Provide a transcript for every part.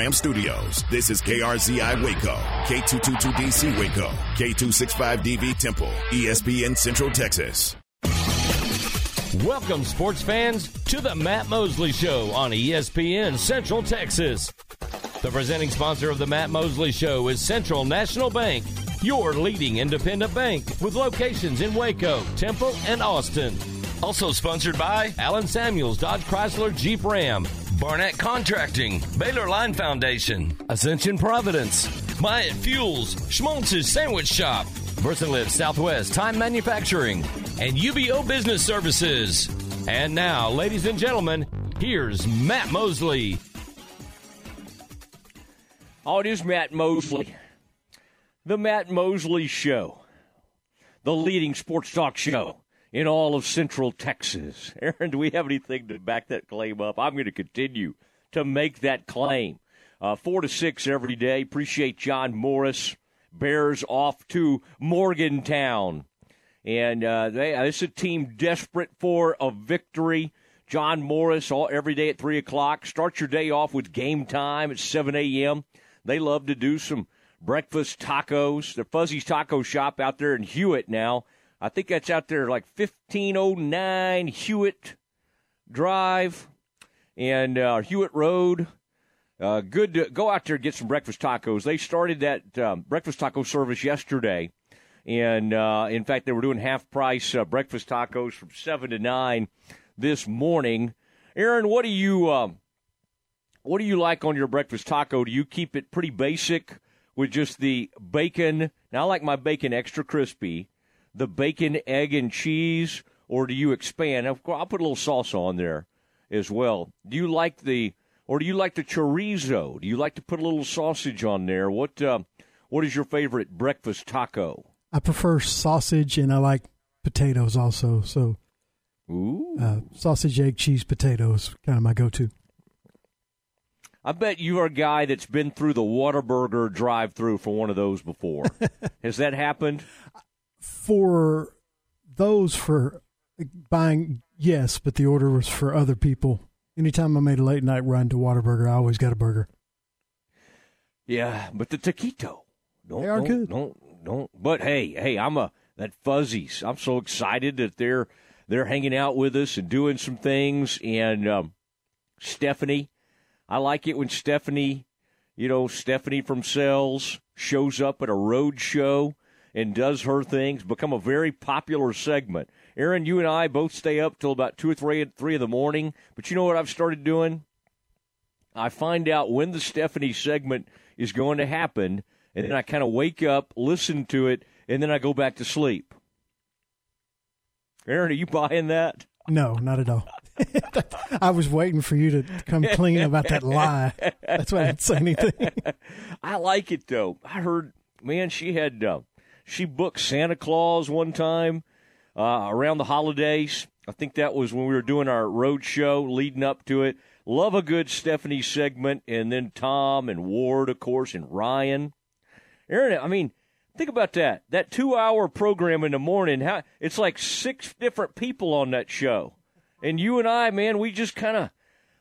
Ram Studios. This is KRZI Waco, K222DC Waco, K265DV Temple, ESPN Central Texas. Welcome, sports fans, to the Matt Mosley Show on ESPN Central Texas. The presenting sponsor of the Matt Mosley Show is Central National Bank, your leading independent bank with locations in Waco, Temple, and Austin. Also sponsored by Alan Samuels Dodge Chrysler Jeep Ram, Barnett Contracting, Baylor Line Foundation, Ascension Providence, Myatt Fuels, Schmaltz's Sandwich Shop, Versalift Southwest Time Manufacturing, and UBO Business Services. And now, ladies and gentlemen, here's Matt Mosley. Oh, it is Matt Mosley. The Matt Mosley Show, the leading sports talk show in all of Central Texas. Aaron, do we have anything to back that claim up? I'm going to continue to make that claim. Uh, four to six every day. Appreciate John Morris. Bears off to Morgantown. And uh, they, uh, this is a team desperate for a victory. John Morris all every day at three o'clock. Start your day off with game time at seven a.m. They love to do some breakfast tacos. The Fuzzy's Taco Shop out there in Hewitt now I think that's out there like 1509 Hewitt Drive and uh, Hewitt Road. Uh, good to go out there and get some breakfast tacos. They started that um, breakfast taco service yesterday. And uh, in fact, they were doing half price uh, breakfast tacos from 7 to 9 this morning. Aaron, what do you. Um, what do you like on your breakfast taco? Do you keep it pretty basic with just the bacon? Now, I like my bacon extra crispy the bacon, egg, and cheese, or do you expand? Of course, I'll put a little salsa on there as well. Do you like the, or do you like the chorizo? Do you like to put a little sausage on there? What, uh, what is your favorite breakfast taco? I prefer sausage, and I like potatoes also. So, Ooh. Uh, sausage, egg, cheese, potatoes, kind of my go-to. I bet you are a guy that's been through the Whataburger drive-through for one of those before. Has that happened? For those for buying, yes, but the order was for other people. Anytime I made a late night run to Whataburger, I always got a burger. Yeah, but the taquito. Don't, they are don't, good. Don't don't. But hey, hey, I'm a that Fuzzy's. I'm so excited that they're they're hanging out with us and doing some things. And um, Stephanie, I like it when Stephanie, you know, Stephanie from Sales shows up at a road show and does her things, become a very popular segment. Aaron, you and I both stay up till about two or three, three in the morning. But you know what I've started doing? I find out when the Stephanie segment is going to happen, and then I kind of wake up, listen to it, and then I go back to sleep. Aaron, are you buying that? No, not at all. I was waiting for you to come clean about that lie. That's why I didn't say anything. I like it though. I heard, man, she had uh, she booked Santa Claus one time uh, around the holidays. I think that was when we were doing our road show leading up to it. Love a good Stephanie segment, and then Tom and Ward, of course, and Ryan. Aaron, I mean, think about that. That two-hour program in the morning. How it's like six different people on that show, and you and I, man, we just kind of,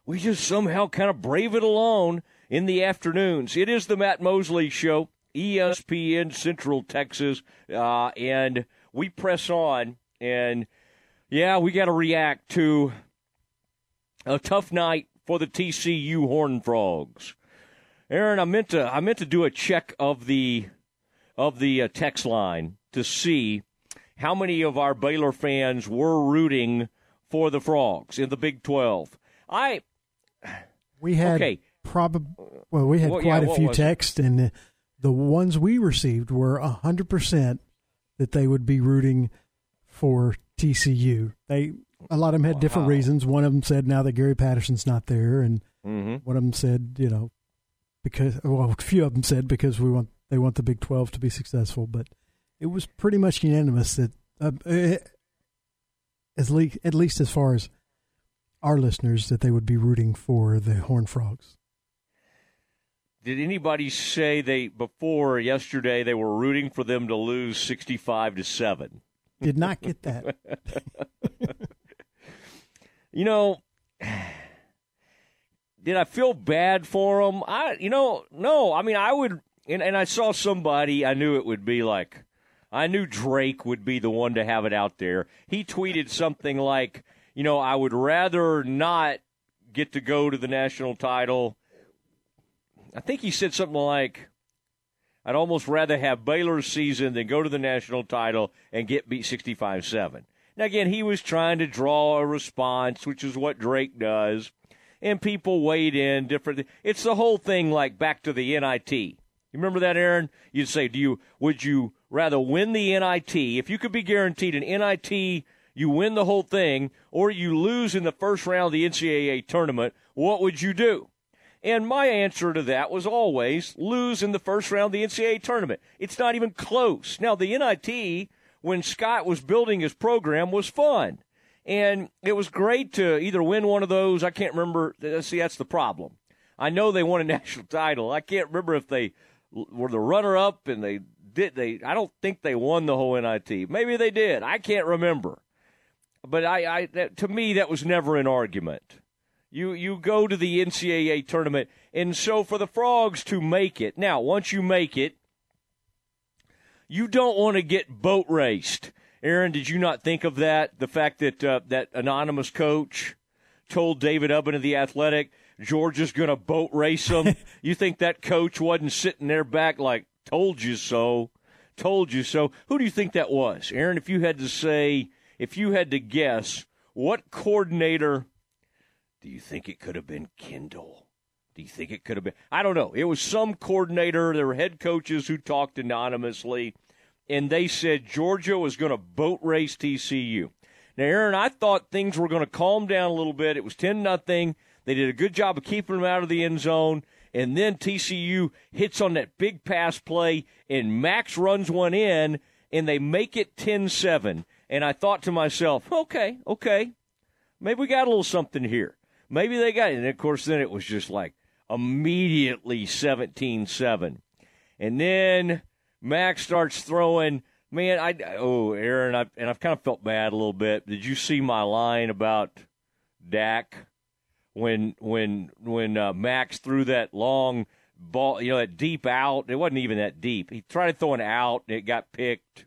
we just somehow kind of brave it alone in the afternoons. It is the Matt Mosley Show. ESPN Central Texas, uh, and we press on. And yeah, we got to react to a tough night for the TCU Horn Frogs. Aaron, I meant to I meant to do a check of the of the uh, text line to see how many of our Baylor fans were rooting for the Frogs in the Big Twelve. I we had okay. probably well we had well, quite yeah, a few texts and the ones we received were 100% that they would be rooting for TCU. They a lot of them had wow. different reasons. One of them said now that Gary Patterson's not there, and mm-hmm. one of them said you know because well a few of them said because we want they want the Big Twelve to be successful, but it was pretty much unanimous that uh, eh, as le- at least as far as our listeners that they would be rooting for the Horn Frogs. Did anybody say they before yesterday they were rooting for them to lose sixty-five to seven? Did not get that. you know, did I feel bad for them I, you know, no. I mean, I would, and, and I saw somebody. I knew it would be like, I knew Drake would be the one to have it out there. He tweeted something like, you know, I would rather not get to go to the national title. I think he said something like, I'd almost rather have Baylor's season than go to the national title and get beat 65 7. Now, again, he was trying to draw a response, which is what Drake does and people weighed in different. It's the whole thing like back to the NIT. You remember that, Aaron? You'd say, do you would you rather win the NIT if you could be guaranteed an NIT? You win the whole thing, or you lose in the first round of the NCAA tournament. What would you do? And my answer to that was always lose in the first round of the NCAA tournament. It's not even close. Now, the NIT, when Scott was building his program, was fun. And it was great to either win one of those. I can't remember. See, that's the problem. I know they won a national title. I can't remember if they were the runner up and they did. They I don't think they won the whole NIT. Maybe they did. I can't remember. But I, I that, to me that was never an argument. You you go to the NCAA tournament, and so for the frogs to make it now, once you make it, you don't want to get boat raced. Aaron, did you not think of that? The fact that uh, that anonymous coach told David Ubben of the Athletic, Georgia's going to boat race them. you think that coach wasn't sitting there back like, told you so, told you so? Who do you think that was, Aaron? If you had to say, if you had to guess, what coordinator do you think it could have been? Kendall. Do you think it could have been? I don't know. It was some coordinator. There were head coaches who talked anonymously and they said Georgia was going to boat race TCU. Now, Aaron, I thought things were going to calm down a little bit. It was 10 nothing. They did a good job of keeping them out of the end zone. And then TCU hits on that big pass play, and Max runs one in, and they make it 10 7. And I thought to myself, okay, okay, maybe we got a little something here. Maybe they got it. And of course, then it was just like immediately 17 7. And then Max starts throwing. Man, I oh Aaron, I, and I've kind of felt bad a little bit. Did you see my line about Dak when when when uh, Max threw that long ball, you know, that deep out? It wasn't even that deep. He tried to throw it out, and it got picked,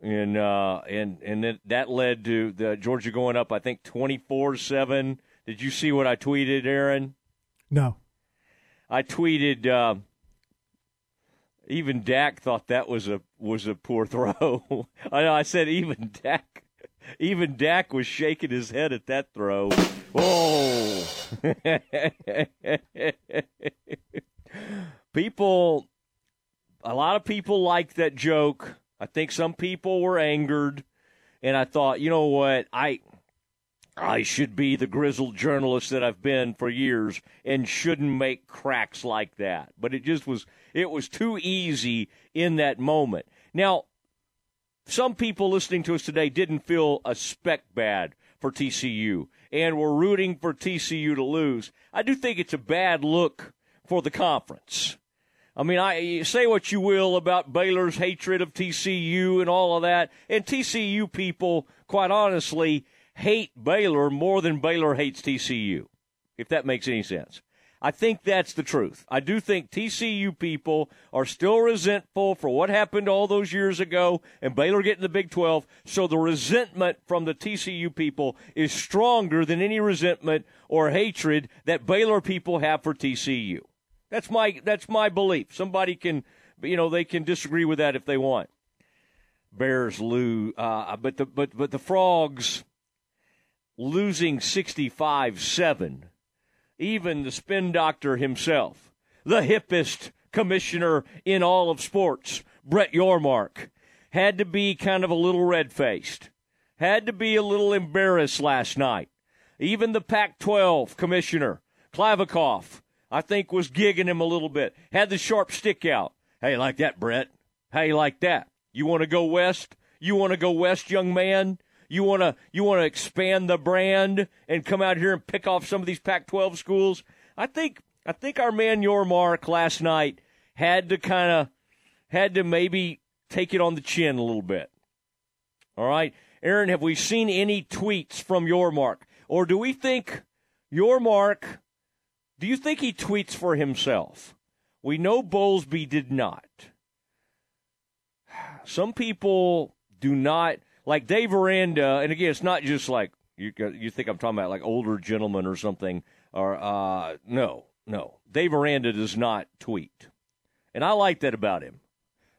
and uh, and and then that led to the Georgia going up. I think twenty four seven. Did you see what I tweeted, Aaron? No. I tweeted. Uh, even Dak thought that was a was a poor throw. I, I said even Dak, even Dak was shaking his head at that throw. Oh, people, a lot of people liked that joke. I think some people were angered, and I thought, you know what, I I should be the grizzled journalist that I've been for years and shouldn't make cracks like that. But it just was it was too easy in that moment. Now, some people listening to us today didn't feel a speck bad for TCU and were rooting for TCU to lose. I do think it's a bad look for the conference. I mean, I say what you will about Baylor's hatred of TCU and all of that, and TCU people, quite honestly, hate Baylor more than Baylor hates TCU, if that makes any sense. I think that's the truth. I do think TCU people are still resentful for what happened all those years ago and Baylor getting the Big 12. So the resentment from the TCU people is stronger than any resentment or hatred that Baylor people have for TCU. That's my that's my belief. Somebody can, you know, they can disagree with that if they want. Bears lose, uh, but the but but the frogs losing 65 7. Even the spin doctor himself, the hippest commissioner in all of sports, Brett Yormark, had to be kind of a little red faced, had to be a little embarrassed last night. Even the Pac 12 commissioner, Kliavkoff, I think was gigging him a little bit, had the sharp stick out. Hey, like that, Brett? Hey, like that? You want to go west? You want to go west, young man? You want to you want to expand the brand and come out here and pick off some of these Pac-12 schools. I think I think our man Yormark last night had to kind of had to maybe take it on the chin a little bit. All right, Aaron, have we seen any tweets from Yormark, or do we think Yormark Do you think he tweets for himself? We know Bowlesby did not. Some people do not like Dave Aranda, and again, it's not just like you. You think I'm talking about like older gentlemen or something, or uh, no, no. Dave Aranda does not tweet, and I like that about him.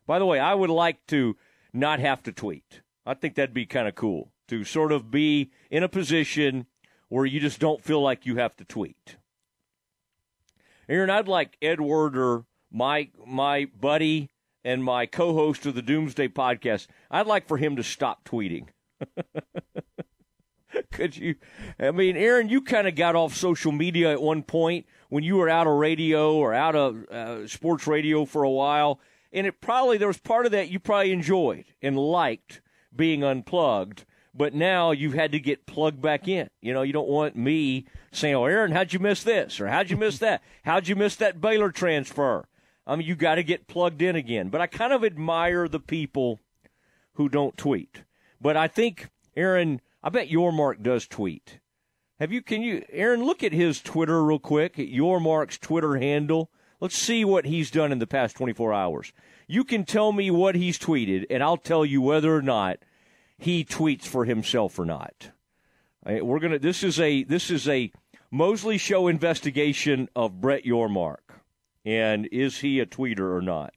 By the way, I would like to not have to tweet. I think that'd be kind of cool to sort of be in a position where you just don't feel like you have to tweet. Aaron, I'd like Edward or my my buddy and my co-host of the Doomsday podcast. I'd like for him to stop tweeting. Could you? I mean, Aaron, you kind of got off social media at one point when you were out of radio or out of uh, sports radio for a while, and it probably there was part of that you probably enjoyed and liked being unplugged but now you've had to get plugged back in. You know, you don't want me saying, "Oh, Aaron, how'd you miss this?" or "How'd you miss that?" "How'd you miss that Baylor transfer?" I mean, you got to get plugged in again. But I kind of admire the people who don't tweet. But I think Aaron, I bet Yormark does tweet. Have you? Can you, Aaron? Look at his Twitter real quick. At Yormark's Twitter handle. Let's see what he's done in the past 24 hours. You can tell me what he's tweeted, and I'll tell you whether or not he tweets for himself or not. Uh, we're gonna. This is a this is a Mosley Show investigation of Brett Yormark, and is he a tweeter or not?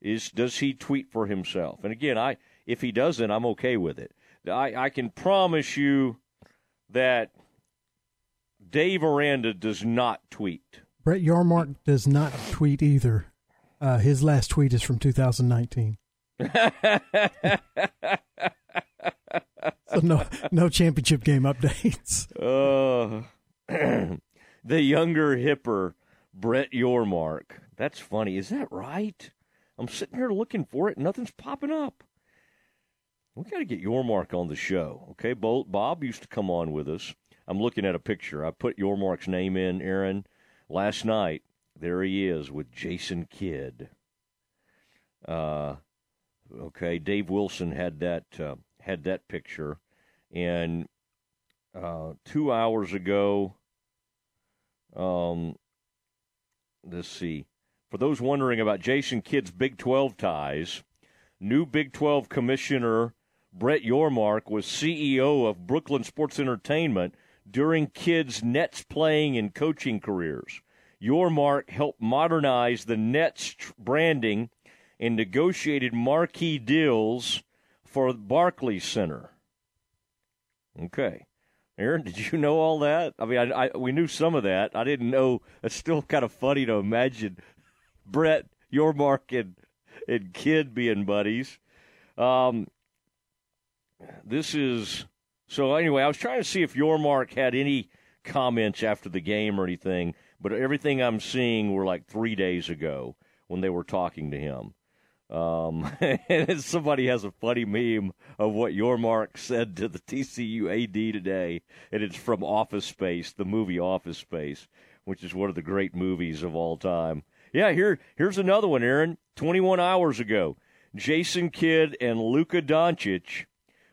Is does he tweet for himself? And again, I if he doesn't, I'm okay with it. I, I can promise you that Dave Aranda does not tweet. Brett Yormark does not tweet either. Uh, his last tweet is from 2019. so no no championship game updates. Uh, the younger, hipper Brett Yormark. That's funny. Is that right? I'm sitting here looking for it. Nothing's popping up. We got to get Yormark on the show. Okay, Bob used to come on with us. I'm looking at a picture. I put Yormark's name in, Aaron, last night. There he is with Jason Kidd. Uh, okay, Dave Wilson had that uh, had that picture, and uh, two hours ago, um, let's see. For those wondering about Jason Kidd's Big 12 ties, new Big 12 commissioner Brett Yormark was CEO of Brooklyn Sports Entertainment during Kidd's Nets playing and coaching careers. Yormark helped modernize the Nets branding and negotiated marquee deals for Barclays Center. Okay. Aaron, did you know all that? I mean, I, I, we knew some of that. I didn't know. It's still kind of funny to imagine Brett, Yormark, and, and Kidd being buddies. Um, this is so. Anyway, I was trying to see if Yormark had any comments after the game or anything, but everything I'm seeing were like three days ago when they were talking to him. Um, and somebody has a funny meme of what Yormark said to the TCU AD today, and it's from Office Space, the movie Office Space, which is one of the great movies of all time. Yeah, here here's another one, Aaron. 21 hours ago, Jason Kidd and Luka Doncic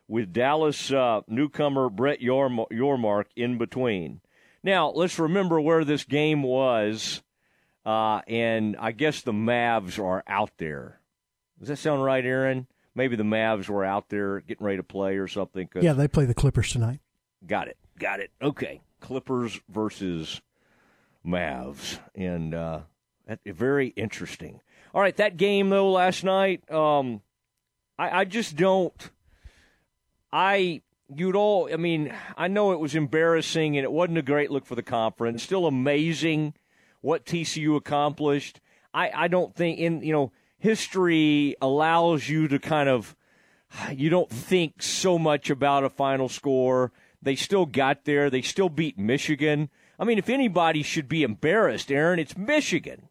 with Dallas uh, newcomer Brett Yormark in between. Now, let's remember where this game was, uh, and I guess the Mavs are out there does that sound right, Aaron? Maybe the Mavs were out there getting ready to play or something. yeah, they play the Clippers tonight. Got it. Got it. Okay. Clippers versus Mavs. And uh, that, very interesting. All right, that game, though, last night, um, I, I just don't. I you'd all I mean, I know it was embarrassing and it wasn't a great look for the conference. Still amazing what TCU accomplished. I, I don't think in you know, history allows you to kind of you don't think so much about a final score. They still got there. They still beat Michigan. I mean, if anybody should be embarrassed, Aaron, it's Michigan.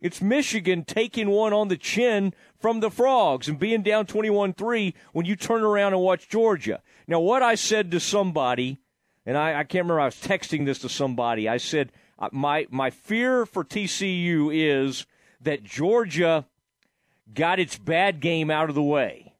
It's Michigan taking one on the chin from the Frogs and being down 21 3 when you turn around and watch Georgia. Now, what I said to somebody, and I, I can't remember, I was texting this to somebody. I said, uh, my, my fear for TCU is that Georgia got its bad game out of the way.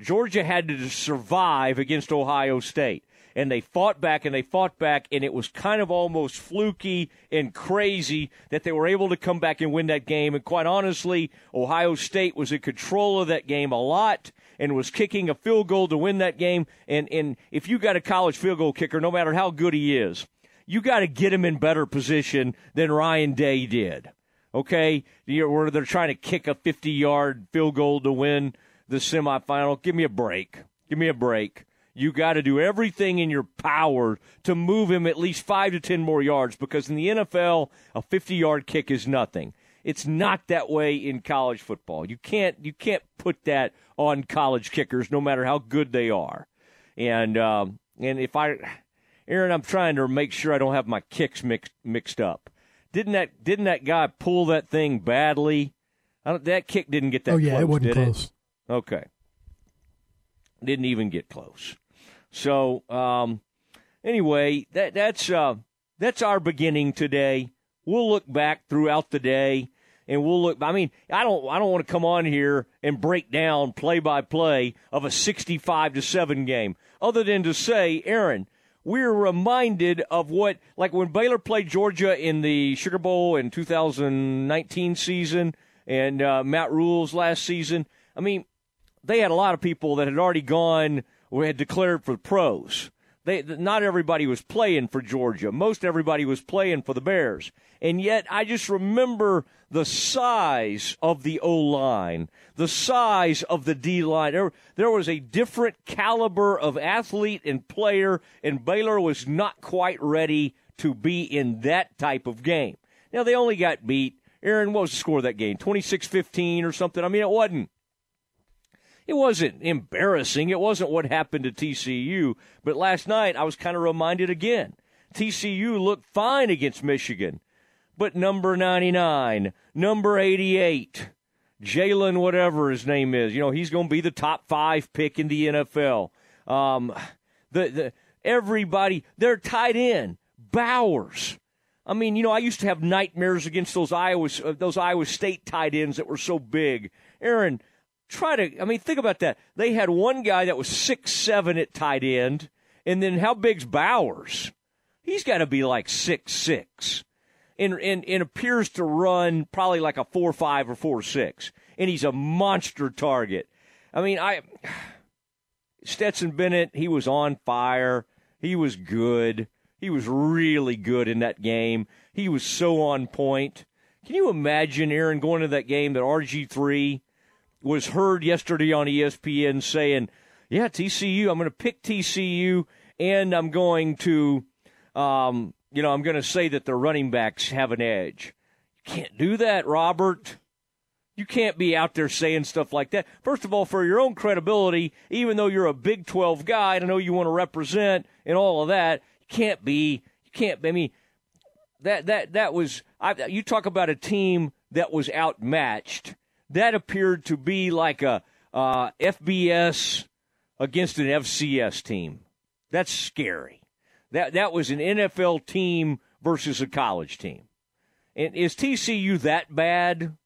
Georgia had to survive against Ohio State. and they fought back and they fought back, and it was kind of almost fluky and crazy that they were able to come back and win that game. And quite honestly, Ohio State was in control of that game a lot and was kicking a field goal to win that game. And, and if you got a college field goal kicker, no matter how good he is, you got to get him in better position than Ryan Day did. Okay, where they're trying to kick a 50 yard field goal to win the semifinal. Give me a break. Give me a break. You got to do everything in your power to move him at least five to 10 more yards because in the NFL, a 50 yard kick is nothing. It's not that way in college football. You can't you can't put that on college kickers, no matter how good they are. And um, and if I, Aaron, I'm trying to make sure I don't have my kicks mixed mixed up. Didn't that didn't that guy pull that thing badly? that kick didn't get that. Oh yeah, close, it wasn't close. It? Okay, didn't even get close. So um, anyway, that that's uh, that's our beginning today. We'll look back throughout the day and we'll look. I mean, I don't, I don't want to come on here and break down play by play of a 65 to seven game, other than to say, Aaron, we're reminded of what, like when Baylor played Georgia in the Sugar Bowl in 2019 season, and uh, Matt Rhule's last season. I mean, they had a lot of people that had already gone or had declared for the pros. They, not everybody was playing for Georgia. Most everybody was playing for the Bears. And yet, I just remember the size of the O line, the size of the D line. There, there was a different caliber of athlete and player, and Baylor was not quite ready to be in that type of game. Now, they only got beat. Aaron, what was the score of that game? 26 15 or something? I mean, it wasn't. It wasn't embarrassing. It wasn't what happened to TCU. But last night, I was kind of reminded again. TCU looked fine against Michigan but number 99, number 88, Jalen, whatever his name is, you know, he's going to be the top five pick in the NFL. Um, the, the, everybody, they're tied in. Bowers. I mean, you know, I used to have nightmares against those Iowa, uh, those Iowa State tight ends that were so big. Aaron, try to, I mean, think about that. They had one guy that was six seven at tight end, and then how big's Bowers? He's got to be like six six and, and, and appears to run probably like a 4 5 or 4 6. And he's a monster target. I mean, I. Stetson Bennett, he was on fire. He was good. He was really good in that game. He was so on point. Can you imagine, Aaron, going to that game that RG3 was heard yesterday on ESPN saying, Yeah, TCU, I'm going to pick TCU and I'm going to um, you know, I'm going to say that the running backs have an edge. You can't do that, Robert. You can't be out there saying stuff like that. First of all, for your own credibility, even though you're a Big 12 guy, I know you want to represent and all of that, you can't be, you can't, I mean, that, that, that was, I, you talk about a team that was outmatched. That appeared to be like a uh, FBS against an FCS team. That's scary. That that was an NFL team versus a college team. And is TCU that bad?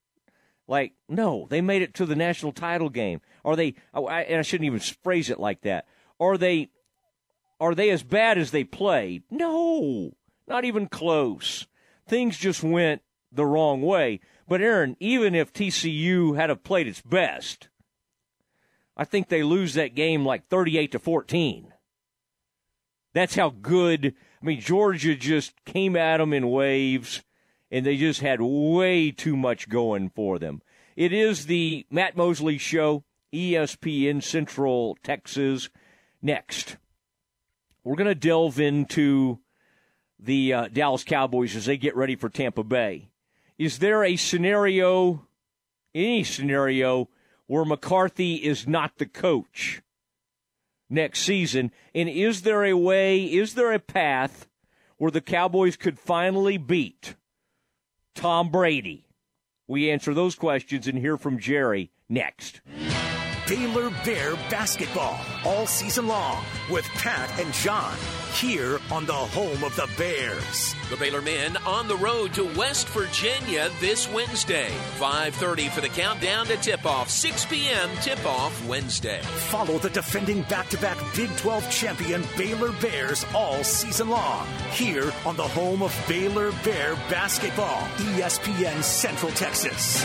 Like, no, they made it to the national title game. Are they? Oh, and I shouldn't even phrase it like that. Are they? Are they as bad as they played? No, not even close. Things just went the wrong way. But Aaron, even if TCU had have played its best, I think they lose that game like thirty-eight to fourteen. That's how good. I mean, Georgia just came at them in waves, and they just had way too much going for them. It is the Matt Mosley Show, ESPN Central Texas. Next, we're going to delve into the uh, Dallas Cowboys as they get ready for Tampa Bay. Is there a scenario, any scenario, where McCarthy is not the coach? Next season? And is there a way, is there a path where the Cowboys could finally beat Tom Brady? We answer those questions and hear from Jerry next. Baylor Bear basketball all season long with Pat and John here on the home of the Bears. The Baylor men on the road to West Virginia this Wednesday. 5:30 for the countdown to tip-off. 6 p.m. tip-off Wednesday. Follow the defending back-to-back Big 12 champion Baylor Bears all season long here on the home of Baylor Bear basketball. ESPN Central Texas.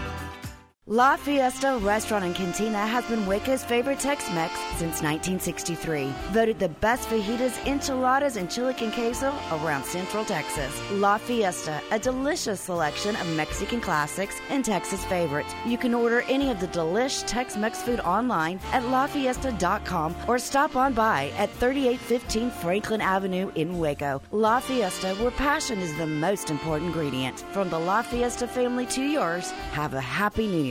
La Fiesta Restaurant and Cantina has been Waco's favorite Tex-Mex since 1963. Voted the best fajitas, enchiladas, and chili con queso around Central Texas. La Fiesta, a delicious selection of Mexican classics and Texas favorites. You can order any of the delish Tex-Mex food online at lafiesta.com or stop on by at 3815 Franklin Avenue in Waco. La Fiesta, where passion is the most important ingredient. From the La Fiesta family to yours, have a happy new year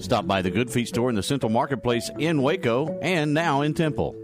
Stop by the Good Feet store in the Central Marketplace in Waco and now in Temple.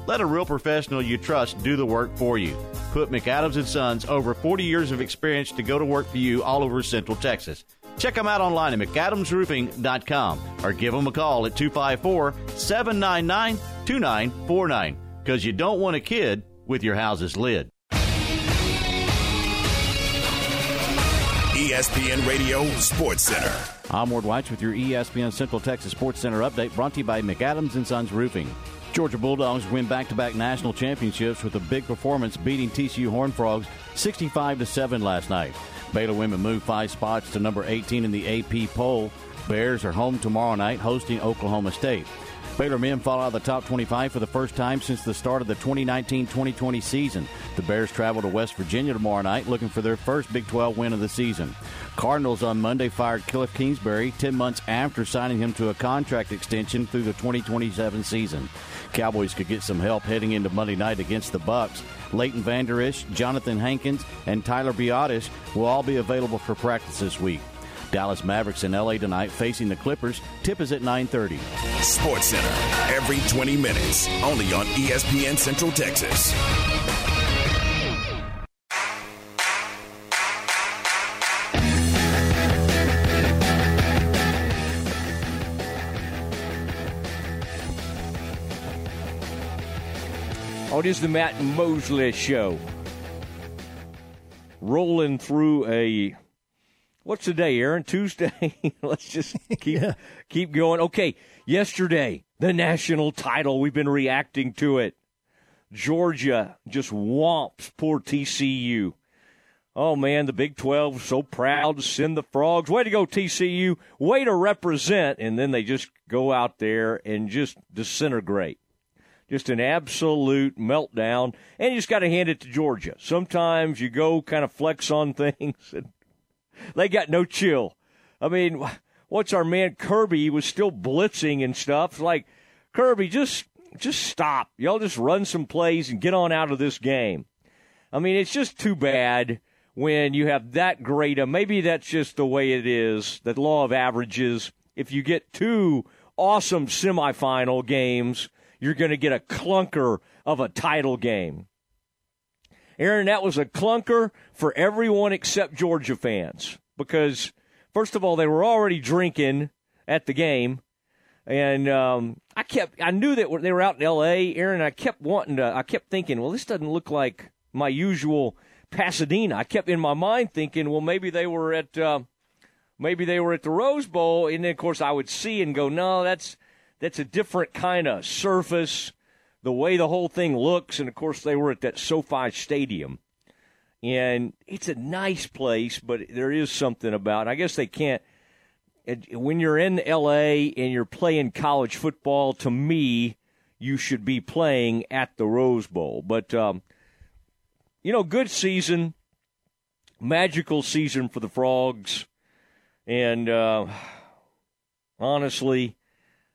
Let a real professional you trust do the work for you. Put McAdams and Sons over 40 years of experience to go to work for you all over Central Texas. Check them out online at McAdamsRoofing.com or give them a call at 254 799 2949 because you don't want a kid with your house's lid. ESPN Radio Sports Center. I'm Ward White with your ESPN Central Texas Sports Center update brought to you by McAdams and Sons Roofing. Georgia Bulldogs win back-to-back national championships with a big performance beating TCU Horned Frogs 65 to 7 last night. Baylor women move five spots to number 18 in the AP poll. Bears are home tomorrow night hosting Oklahoma State. Baylor men fall out of the top 25 for the first time since the start of the 2019-2020 season. The Bears travel to West Virginia tomorrow night looking for their first Big 12 win of the season. Cardinals on Monday fired Cliff Kingsbury 10 months after signing him to a contract extension through the 2027 season. Cowboys could get some help heading into Monday night against the Bucs. Leighton Vander Esch, Jonathan Hankins, and Tyler Biadasz will all be available for practice this week. Dallas Mavericks in LA tonight facing the Clippers. Tip is at 9:30. Sports Center every 20 minutes, only on ESPN Central Texas. It is the Matt Mosley Show. Rolling through a what's the day, Aaron? Tuesday. Let's just keep yeah. keep going. Okay, yesterday the national title. We've been reacting to it. Georgia just whomps poor TCU. Oh man, the Big 12 so proud to send the frogs. Way to go, TCU. Way to represent. And then they just go out there and just disintegrate just an absolute meltdown. And you just got to hand it to Georgia. Sometimes you go kind of flex on things, and they got no chill. I mean, what's our man Kirby was still blitzing and stuff. Like Kirby, just just stop. Y'all just run some plays and get on out of this game. I mean, it's just too bad when you have that great a maybe that's just the way it is, that law of averages. If you get two awesome semifinal games you're going to get a clunker of a title game. Aaron, that was a clunker for everyone except Georgia fans because, first of all, they were already drinking at the game. And um, I kept, I knew that they were out in L.A., Aaron. I kept wanting to, I kept thinking, well, this doesn't look like my usual Pasadena. I kept in my mind thinking, well, maybe they were at, uh, maybe they were at the Rose Bowl. And then, of course, I would see and go, no, that's, that's a different kind of surface, the way the whole thing looks. And of course, they were at that SoFi Stadium. And it's a nice place, but there is something about. I guess they can't. When you're in LA and you're playing college football, to me, you should be playing at the Rose Bowl. But, um, you know, good season, magical season for the Frogs. And uh, honestly,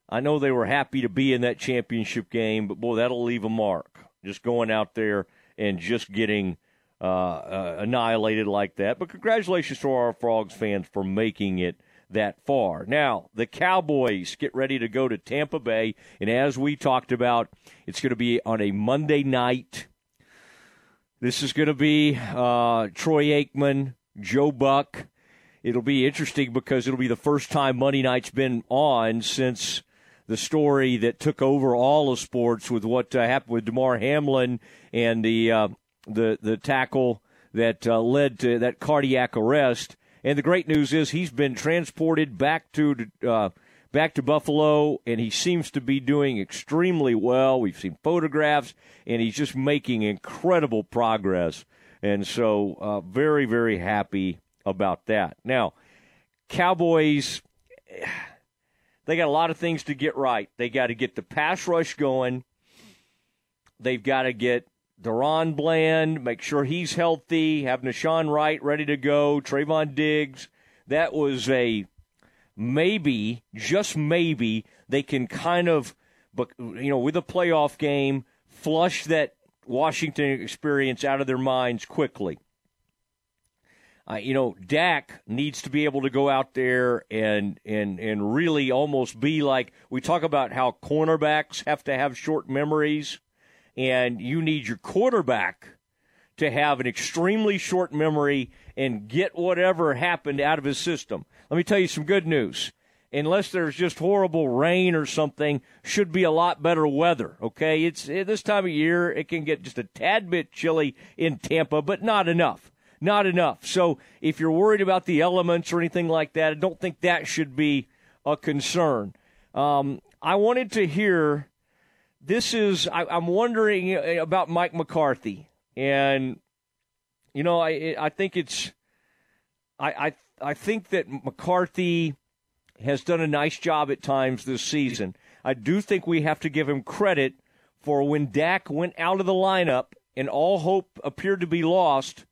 I know they were happy to be in that championship game, but boy, that'll leave a mark. Just going out there and just getting uh, uh, annihilated like that. But congratulations to our Frogs fans for making it that far. Now, the Cowboys get ready to go to Tampa Bay, and as we talked about, it's going to be on a Monday night. This is going to be uh, Troy Aikman, Joe Buck. It'll be interesting because it'll be the first time Monday night's been on since the story that took over all of sports with what uh, happened with Damar Hamlin and the uh, the the tackle that uh, led to that cardiac arrest. And the great news is he's been transported back to uh, back to Buffalo, and he seems to be doing extremely well. We've seen photographs, and he's just making incredible progress. And so, uh, very very happy about that. Now, Cowboys they got a lot of things to get right. They got to get the pass rush going. They've got to get DaRon Bland, make sure he's healthy, have Nahshon Wright ready to go, Trevon Diggs. That was a maybe, just maybe, they can kind of, you know, with a playoff game, flush that Washington experience out of their minds quickly. Uh, you know, Dak needs to be able to go out there and and and really almost be like we talk about how cornerbacks have to have short memories, and you need your quarterback to have an extremely short memory and get whatever happened out of his system. Let me tell you some good news. Unless there's just horrible rain or something, should be a lot better weather. Okay, it's this time of year. It can get just a tad bit chilly in Tampa, but not enough not enough. So if you're worried about the elements or anything like that, I don't think that should be a concern. Um, I wanted to hear. This is I, I'm wondering about Mike McCarthy, and you know I I think it's I I I think that McCarthy has done a nice job at times this season. I do think we have to give him credit for when Dak went out of the lineup and all hope appeared to be lost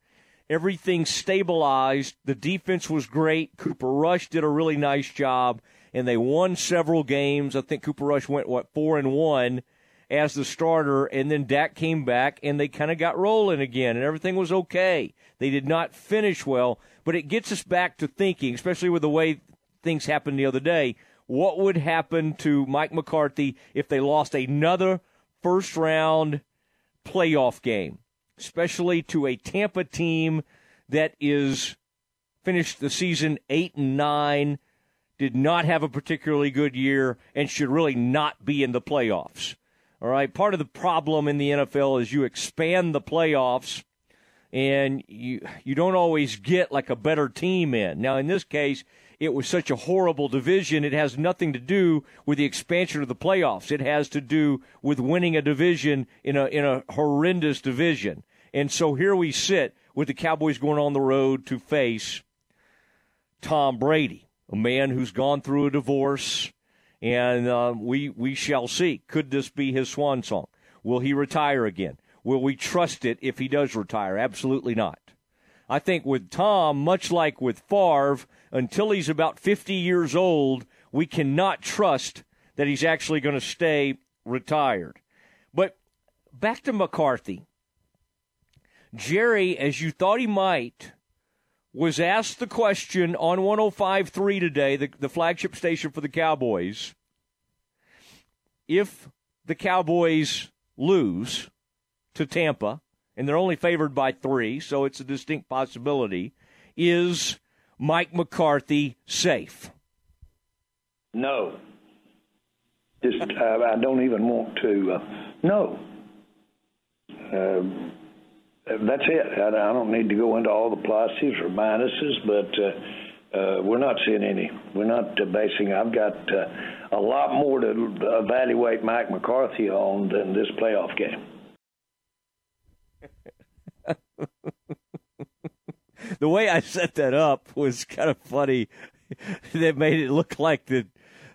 everything stabilized. The defense was great. Cooper Rush did a really nice job, and they won several games. I think Cooper Rush went what four and one, as the starter, and then Dak came back and they kind of got rolling again, and everything was okay. They did not finish well, but it gets us back to thinking, especially with the way things happened the other day. What would happen to Mike McCarthy if they lost another first round playoff game, especially to a Tampa team that is finished the season eight and nine, did not have a particularly good year, and should really not be in the playoffs. All right, part of the problem in the NFL is you expand the playoffs and you you don't always get like a better team in. Now in this case, it was such a horrible division. It has nothing to do with the expansion of the playoffs. It has to do with winning a division in a in a horrendous division. And so here we sit with the Cowboys going on the road to face Tom Brady, a man who's gone through a divorce, and uh, we we shall see. Could this be his swan song? Will he retire again? Will we trust it if he does retire? Absolutely not. I think with Tom, much like with Favre, until he's about 50 years old, we cannot trust that he's actually going to stay retired. But back to McCarthy. Jerry, as you thought he might, was asked the question on 105.3 today, the, the flagship station for the Cowboys. If the Cowboys lose to Tampa, and they're only favored by three, so it's a distinct possibility, is Mike McCarthy safe? No. Just, I, I don't even want to. Uh, no. Um, that's it. I, I don't need to go into all the pluses or minuses, but uh, uh, we're not seeing any. We're not uh, basing. I've got uh, a lot more to evaluate Mike McCarthy on than this playoff game. the way I set that up was kind of funny. that made it look like that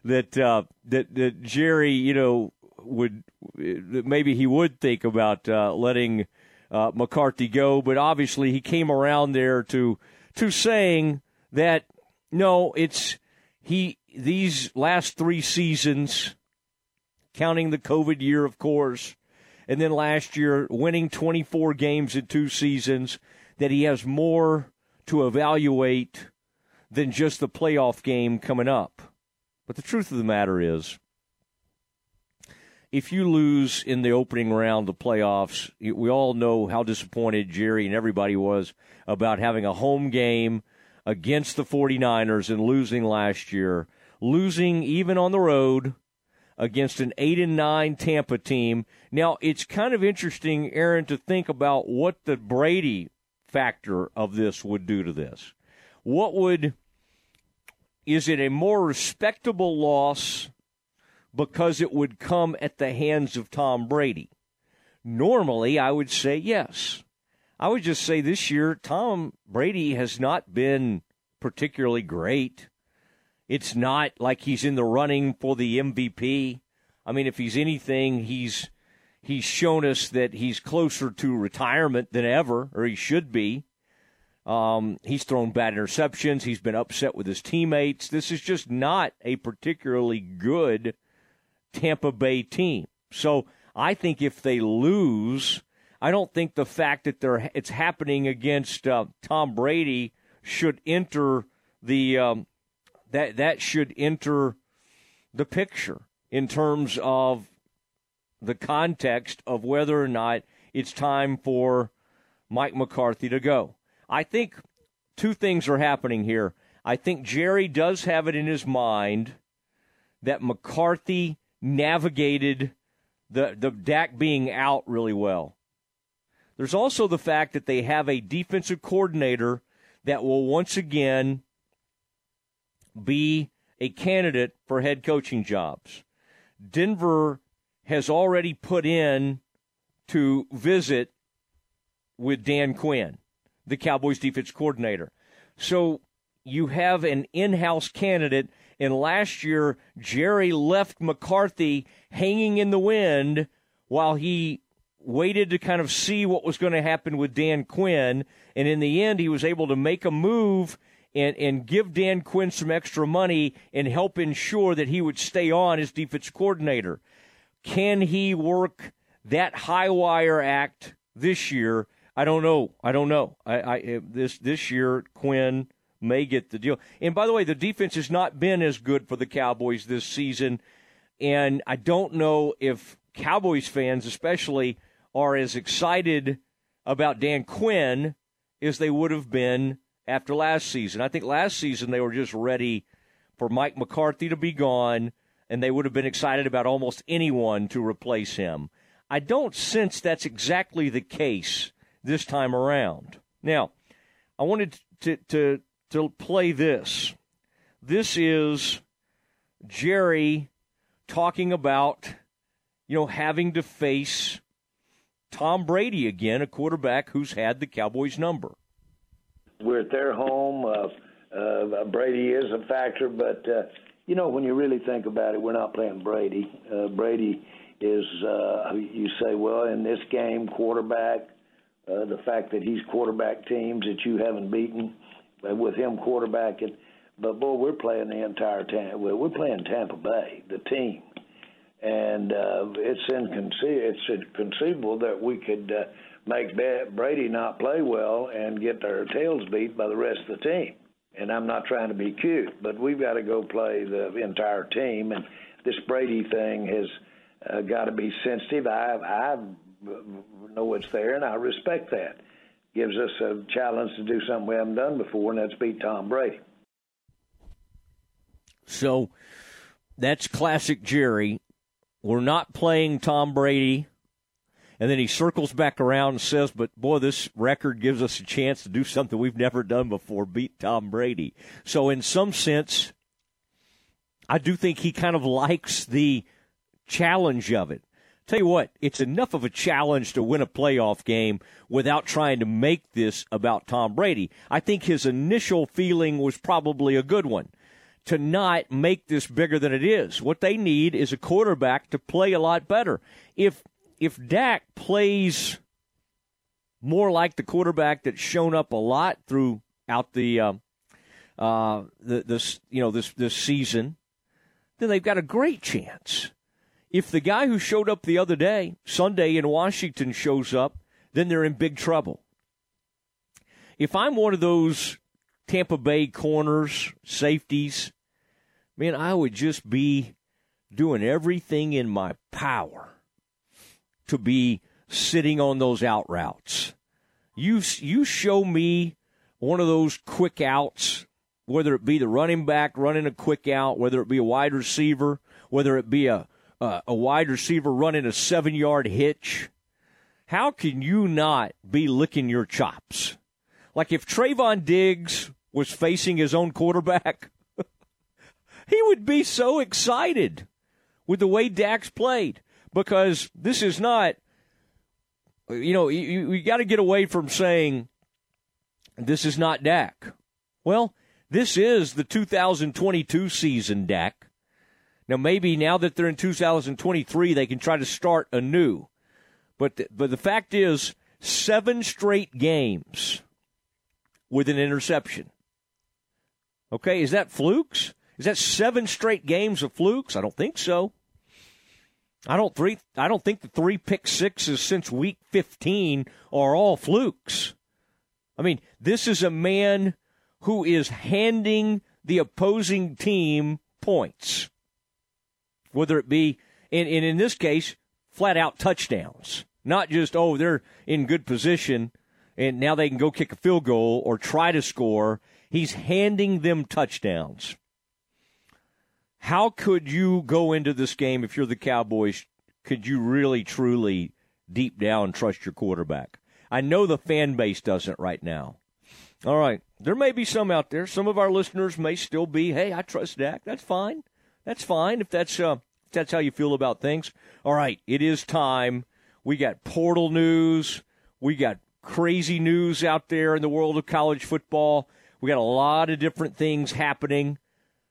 that uh, that that Jerry, you know, would maybe he would think about uh, letting uh, McCarthy go, but obviously he came around there to to saying that no, it's he these last three seasons, counting the COVID year, of course, and then last year winning 24 games in two seasons, that he has more to evaluate than just the playoff game coming up. But the truth of the matter is, if you lose in the opening round of playoffs, we all know how disappointed Jerry and everybody was about having a home game against the 49ers and losing last year, losing even on the road against an 8 and 9 Tampa team. Now, it's kind of interesting, Aaron, to think about what the Brady factor of this would do to this. What would is it a more respectable loss because it would come at the hands of Tom Brady? Normally, I would say yes. I would just say this year, Tom Brady has not been particularly great. It's not like he's in the running for the MVP. I mean, if he's anything, he's he's shown us that he's closer to retirement than ever, or he should be. Um, he's thrown bad interceptions. He's been upset with his teammates. This is just not a particularly good Tampa Bay team. So I think if they lose, I don't think the fact that they're it's happening against uh, Tom Brady should enter the um, that that should enter the picture in terms of the context of whether or not it's time for Mike McCarthy to go. I think two things are happening here. I think Jerry does have it in his mind that McCarthy navigated the the Dak being out really well. There's also the fact that they have a defensive coordinator that will once again be a candidate for head coaching jobs. Denver has already put in to visit with Dan Quinn the Cowboys defense coordinator. So you have an in house candidate. And last year, Jerry left McCarthy hanging in the wind while he waited to kind of see what was going to happen with Dan Quinn. And in the end, he was able to make a move and, and give Dan Quinn some extra money and help ensure that he would stay on as defense coordinator. Can he work that high wire act this year? I don't know. I don't know. I, I eh, this this year Quinn may get the deal. And by the way, the defense has not been as good for the Cowboys this season, and I don't know if Cowboys fans, especially, are as excited about Dan Quinn as they would have been after last season. I think last season they were just ready for Mike McCarthy to be gone, and they would have been excited about almost anyone to replace him. I don't sense that's exactly the case this time around. Now, I wanted to, to, to play this. This is Jerry talking about, you know, having to face Tom Brady again, a quarterback who's had the Cowboys number. We're at their home. Uh, uh, Brady is a factor, but uh, you know when you really think about it, we're not playing Brady. Uh, Brady is uh, you say, well, in this game, quarterback. Uh, the fact that he's quarterback teams that you haven't beaten uh, with him quarterbacking, but boy, we're playing the entire Tampa. We're playing Tampa Bay, the team, and uh, it's inconceivable. It's inconceivable that we could uh, make Brady not play well and get our tails beat by the rest of the team. And I'm not trying to be cute, but we've got to go play the entire team. And this Brady thing has uh, got to be sensitive. I, I know it's there, and I respect that. Gives us a challenge to do something we haven't done before, and that's beat Tom Brady. So that's classic Jerry. We're not playing Tom Brady and then he circles back around and says, But boy, this record gives us a chance to do something we've never done before beat Tom Brady. So, in some sense, I do think he kind of likes the challenge of it. Tell you what, it's enough of a challenge to win a playoff game without trying to make this about Tom Brady. I think his initial feeling was probably a good one to not make this bigger than it is. What they need is a quarterback to play a lot better. If if Dak plays more like the quarterback that's shown up a lot throughout the uh, uh, the this you know this this season, then they've got a great chance. If the guy who showed up the other day, Sunday in Washington, shows up, then they're in big trouble. If I'm one of those Tampa Bay corners, safeties, man, I would just be doing everything in my power to be sitting on those out routes. You you show me one of those quick outs, whether it be the running back running a quick out, whether it be a wide receiver, whether it be a a, wide receiver running a seven yard hitch. How can you not be licking your chops? Like if Trevon Diggs was facing his own quarterback, he would be so excited with the way Dak's played because this is not, you know, you, you got to get away from saying this is not Dak. Well, this is the 2022 season, Dak. Now, maybe now that they're in 2023, they can try to start anew. But the, but the fact is, seven straight games with an interception. Okay, is that flukes? Is that seven straight games of flukes? I don't think so. I don't three. I don't think the three pick sixes since week fifteen are all flukes. I mean, this is a man who is handing the opposing team points, whether it be, and, and in this case, flat out touchdowns. Not just oh they're in good position and now they can go kick a field goal or try to score. He's handing them touchdowns. How could you go into this game if you're the Cowboys? Could you really, truly, deep down trust your quarterback? I know the fan base doesn't right now. All right. There may be some out there. Some of our listeners may still be, hey, I trust Dak. That's fine. That's fine if that's uh, if that's how you feel about things. All right, it is time. We got portal news. We got crazy news out there in the world of college football. We got a lot of different things happening.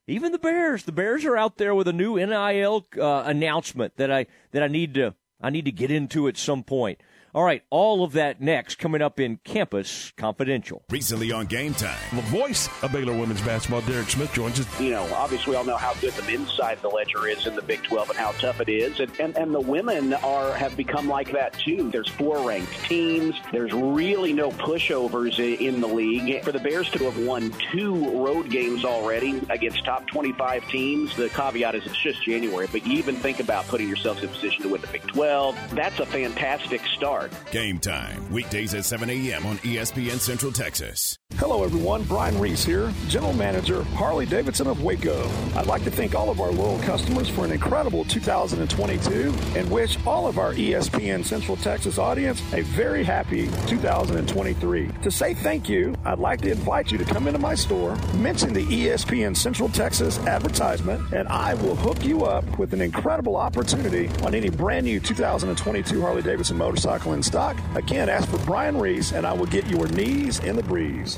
Even the Bears, the Bears are out there with a new NIL uh, announcement that I that I need to I need to get into at some point. All right, all of that next coming up in Campus Confidential. Recently on Game Time. The voice of Baylor women's basketball, Derek Smith, joins us. You know, obviously, we all know how good the men's side of the ledger is in the Big 12 and how tough it is. And, and, and the women are have become like that, too. There's four ranked teams. There's really no pushovers in the league. For the Bears to have won two road games already against top 25 teams, the caveat is it's just January, but you even think about putting yourselves in position to win the Big 12. That's a fantastic start. Game time, weekdays at 7 a.m. on ESPN Central Texas. Hello, everyone. Brian Reese here, General Manager, Harley Davidson of Waco. I'd like to thank all of our loyal customers for an incredible 2022 and wish all of our ESPN Central Texas audience a very happy 2023. To say thank you, I'd like to invite you to come into my store, mention the ESPN Central Texas advertisement, and I will hook you up with an incredible opportunity on any brand new 2022 Harley Davidson motorcycle in stock. Again, ask for Brian Reese, and I will get your knees in the breeze.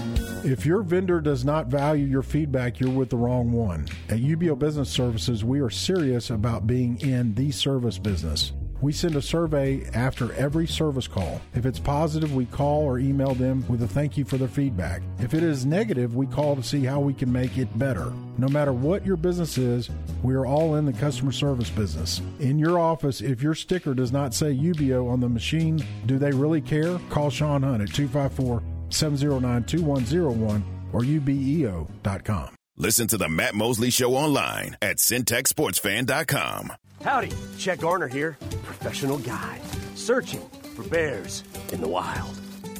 If your vendor does not value your feedback, you're with the wrong one. At UBEO Business Services, we are serious about being in the service business. We send a survey after every service call. If it's positive, we call or email them with a thank you for their feedback. If it is negative, we call to see how we can make it better. No matter what your business is, we are all in the customer service business. In your office, if your sticker does not say UBEO on the machine, do they really care? Call Sean Hunt at 254 709 2101 or ubeo.com. Listen to the Matt Mosley Show online at centexsportsfan.com. Howdy, Chet Garner here, professional guide, searching for bears in the wild.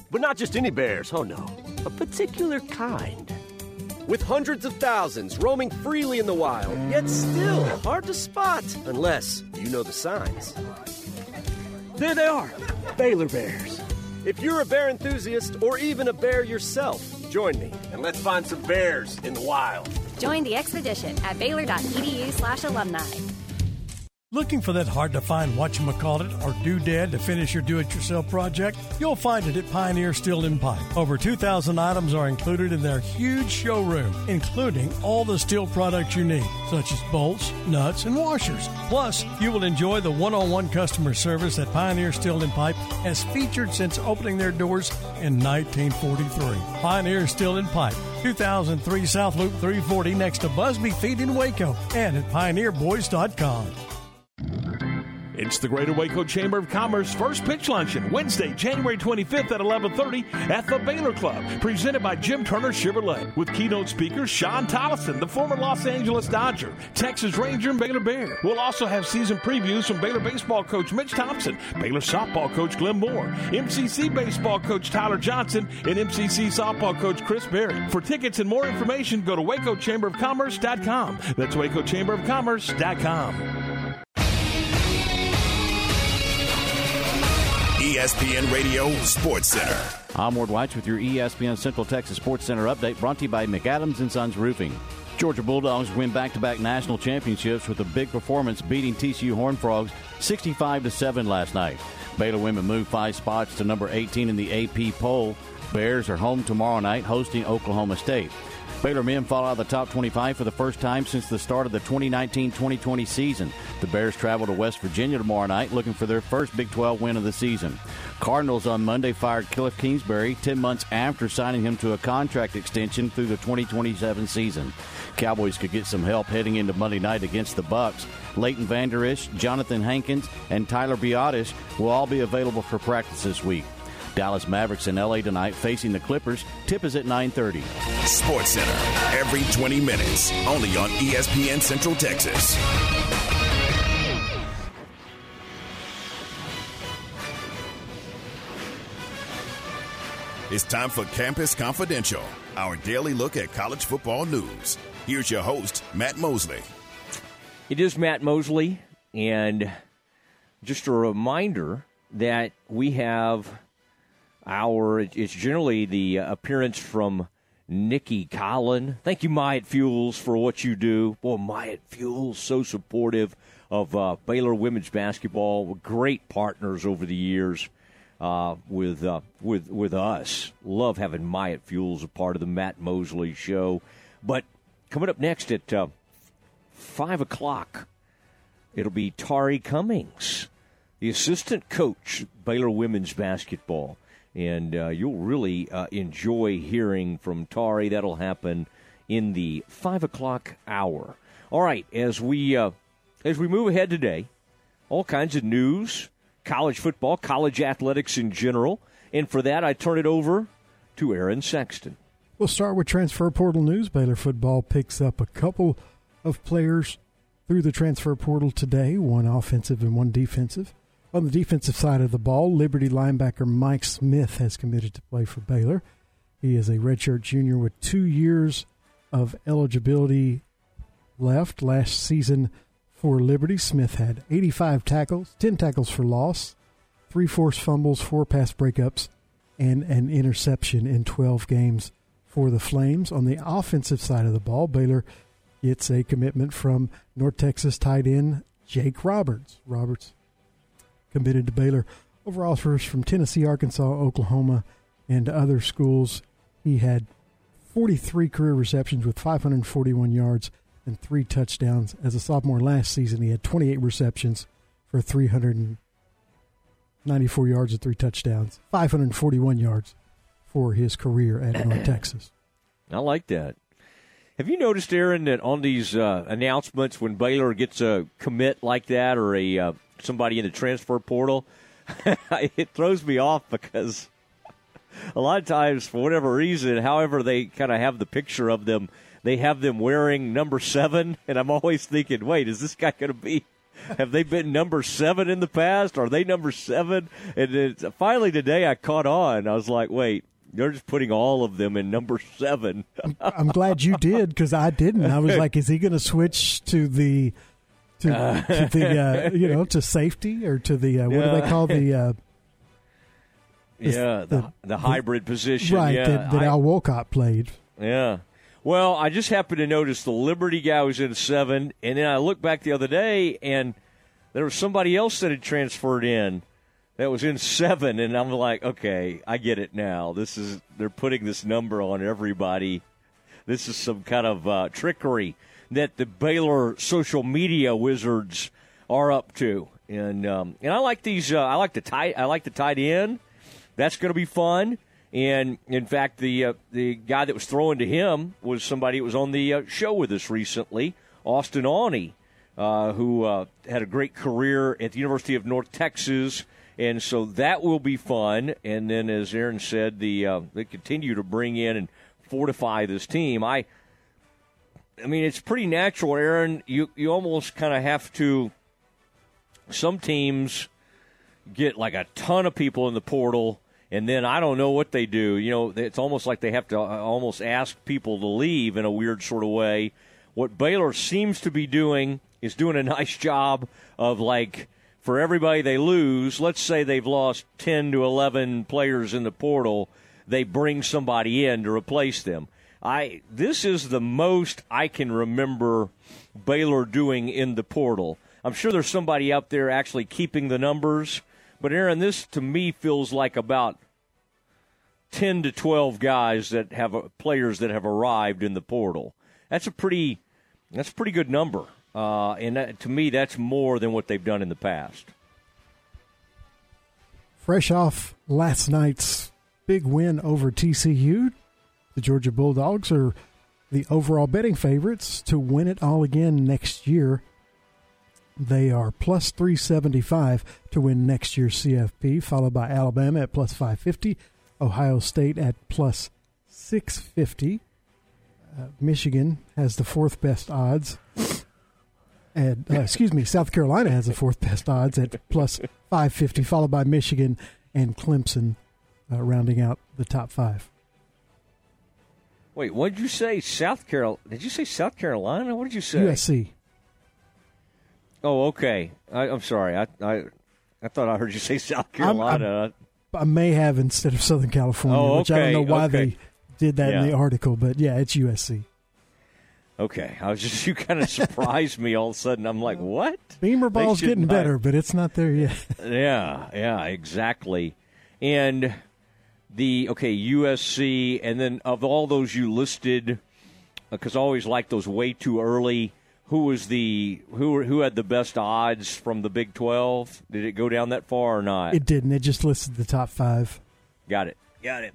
But not just any bears, oh no, a particular kind. With hundreds of thousands roaming freely in the wild, yet still hard to spot unless you know the signs. There they are, Baylor Bears. If you're a bear enthusiast or even a bear yourself, join me and let's find some bears in the wild. Join the expedition at baylor.edu slash alumni. Looking for that hard to find whatchamacallit or doodad to finish your do it yourself project? You'll find it at Pioneer Steel and Pipe. Over 2,000 items are included in their huge showroom, including all the steel products you need, such as bolts, nuts, and washers. Plus, you will enjoy the one on one customer service that Pioneer Steel and Pipe has featured since opening their doors in 1943. Pioneer Steel and Pipe, 2003 South Loop 340 next to Busby Feed in Waco, and at pioneerboys.com. It's the Greater Waco Chamber of Commerce First Pitch Luncheon, Wednesday, January 25th at 11:30 at the Baylor Club, presented by Jim Turner Chevrolet, with keynote speakers Shawn Tolleson, the former Los Angeles Dodger, Texas Ranger, and Baylor Bear. We'll also have season previews from Baylor baseball coach Mitch Thompson, Baylor softball coach Glenn Moore, MCC baseball coach Tyler Johnson, and MCC softball coach Chris Berry. For tickets and more information, go to WacoChamberOfCommerce.com. That's WacoChamberOfCommerce.com. ESPN Radio Sports Center. I'm Ward White with your ESPN Central Texas Sports Center update brought to you by McAdams and Sons Roofing. Georgia Bulldogs win back-to-back national championships with a big performance beating TCU Horned Frogs 65 to 7 last night. Baylor women moved 5 spots to number 18 in the AP poll. Bears are home tomorrow night hosting Oklahoma State. Baylor men fall out of the top 25 for the first time since the start of the 2019-2020 season. The Bears travel to West Virginia tomorrow night looking for their first Big 12 win of the season. Cardinals on Monday fired Cliff Kingsbury 10 months after signing him to a contract extension through the 2027 season. Cowboys could get some help heading into Monday night against the Bucs. Leighton Vander Esch, Jonathan Hankins, and Tyler Biadasz will all be available for practice this week. Dallas Mavericks in LA tonight facing the Clippers. Tip is at 9:30. Sports Center every 20 minutes, only on ESPN Central Texas. It's time for Campus Confidential, our daily look at college football news. Here's your host, Matt Mosley. It is Matt Mosley, and just a reminder that we have our, it's generally the appearance from Nicki Collen. Thank you, Myatt Fuels, for what you do. Boy, Myatt Fuels, so supportive of uh, Baylor women's basketball. Great partners over the years uh, with uh, with with us. Love having Myatt Fuels a part of the Matt Mosley show. But coming up next at uh, five o'clock, it'll be Tari Cummings, the assistant coach Baylor women's basketball and uh, you'll really uh, enjoy hearing from Tari. That'll happen in the five o'clock hour. All right, as we uh, as we move ahead today, all kinds of news, college football, college athletics in general, and for that, I turn it over to Aaron Sexton. We'll start with transfer portal news. Baylor football picks up a couple of players through the transfer portal today, one offensive and one defensive. On the defensive side of the ball, Liberty linebacker Mike Smith has committed to play for Baylor. He is a redshirt junior with two years of eligibility left. Last season for Liberty, Smith had 85 tackles, 10 tackles for loss, three forced fumbles, four pass breakups, and an interception in 12 games for the Flames. On the offensive side of the ball, Baylor gets a commitment from North Texas tight end Jake Roberts. Roberts committed to Baylor. Over offers from Tennessee, Arkansas, Oklahoma, and other schools. He had 43 career receptions with 541 yards and three touchdowns. As a sophomore last season, he had 28 receptions for 394 yards and three touchdowns, 541 yards for his career at North Texas. I like that. Have you noticed, Aaron, that on these uh, announcements, when Baylor gets a commit like that or a uh, somebody in the transfer portal, it throws me off because a lot of times, for whatever reason, however they kind of have the picture of them, they have them wearing number seven, and I'm always thinking, wait, is this guy going to be? Have they been number seven in the past? Are they number seven? And finally today, I caught on. I was like, wait, they're just putting all of them in number seven. I'm glad you did because I didn't. I was like, is he going to switch to the to, uh, to the uh, you know to safety or to the uh, what do they call the uh, yeah the, the, the hybrid position right yeah. that, that I, Al Walcott played. Yeah. Well I just happened to notice the Liberty guy was in seven and then I looked back the other day and there was somebody else that had transferred in that was in seven and I'm like okay I get it now. This is they're putting this number on everybody. This is some kind of uh, trickery that the Baylor social media wizards are up to. And um, and I like these. Uh, I like the tight. I like the tight end. That's going to be fun. And in fact, the uh, the guy that was throwing to him was somebody that was on the uh, show with us recently, Austin Aune, uh, who uh, had a great career at the University of North Texas. And so that will be fun. And then, as Aaron said, the uh, they continue to bring in and fortify this team. I I mean, it's pretty natural, Aaron. You you almost kind of have to. Some teams get like a ton of people in the portal, and then I don't know what they do. You know, it's almost like they have to uh, almost ask people to leave in a weird sort of way. What Baylor seems to be doing is doing a nice job of like for everybody they lose. Let's say they've lost ten to eleven players in the portal, they bring somebody in to replace them I this is the most I can remember Baylor doing in the portal. I'm sure there's somebody out there actually keeping the numbers, but Aaron, this to me feels like about 10 to 12 guys that have uh, players that have arrived in the portal. That's a pretty that's a pretty good number. Uh, and that, to me, that's more than what they've done in the past. Fresh off last night's big win over TCU, the Georgia Bulldogs are the overall betting favorites to win it all again next year. They are plus 375 to win next year's CFP, followed by Alabama at plus 550, Ohio State at plus 650. Uh, Michigan has the fourth best odds. And uh, excuse me, South Carolina has the fourth best odds at plus 550, followed by Michigan and Clemson, uh, rounding out the top five. Wait, what did you say? South Carolina? Did you say South Carolina? What did you say? USC. Oh, okay. I, am sorry. I, I I thought I heard you say South Carolina. I'm, I'm, i may have instead of Southern California, oh, okay, which I don't know why okay. they did that yeah. in the article, but yeah, it's USC. Okay, I was just you kind of surprised me all of a sudden. I'm like, what? Beamer ball's getting better, but it's not there yet. yeah, yeah, exactly. And the okay USC, and then of all those you listed, uh, because I always like those way too early who was the who who had the best odds from the Big Twelve? Did it go down that far or not? It didn't. It just listed the top five. Got it. Got it.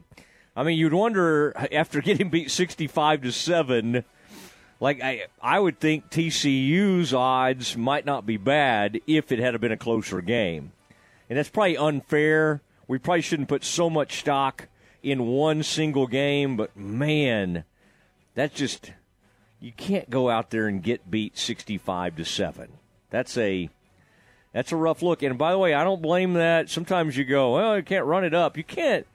I mean, you'd wonder after getting beat sixty-five to seven. Like I, I would think TCU's odds might not be bad if it had been a closer game, and that's probably unfair. We probably shouldn't put so much stock in one single game, but man, that's just you can't go out there and get beat 65 to 7. That's a that's a rough look. And by the way, I don't blame that. Sometimes you go, well, you can't run it up. You can't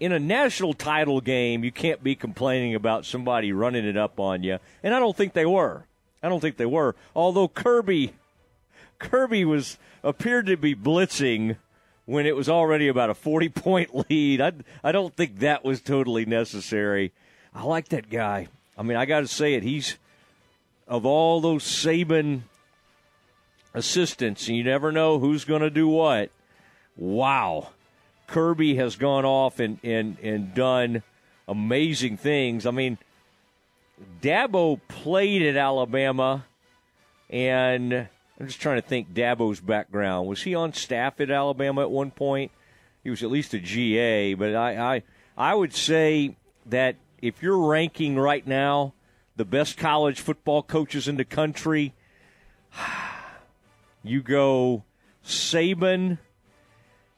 in a national title game, you can't be complaining about somebody running it up on you. And I don't think they were. I don't think they were. Although Kirby Kirby was appeared to be blitzing when it was already about a 40 point lead. I I don't think that was totally necessary. I like that guy. I mean, I got to say it. He's of all those Saban assistants, you never know who's going to do what. Wow, Kirby has gone off and and and done amazing things. I mean, Dabo played at Alabama, and I'm just trying to think Dabo's background. Was he on staff at Alabama at one point? He was at least a GA, but I I, I would say that if you're ranking right now the best college football coaches in the country, you go Saban,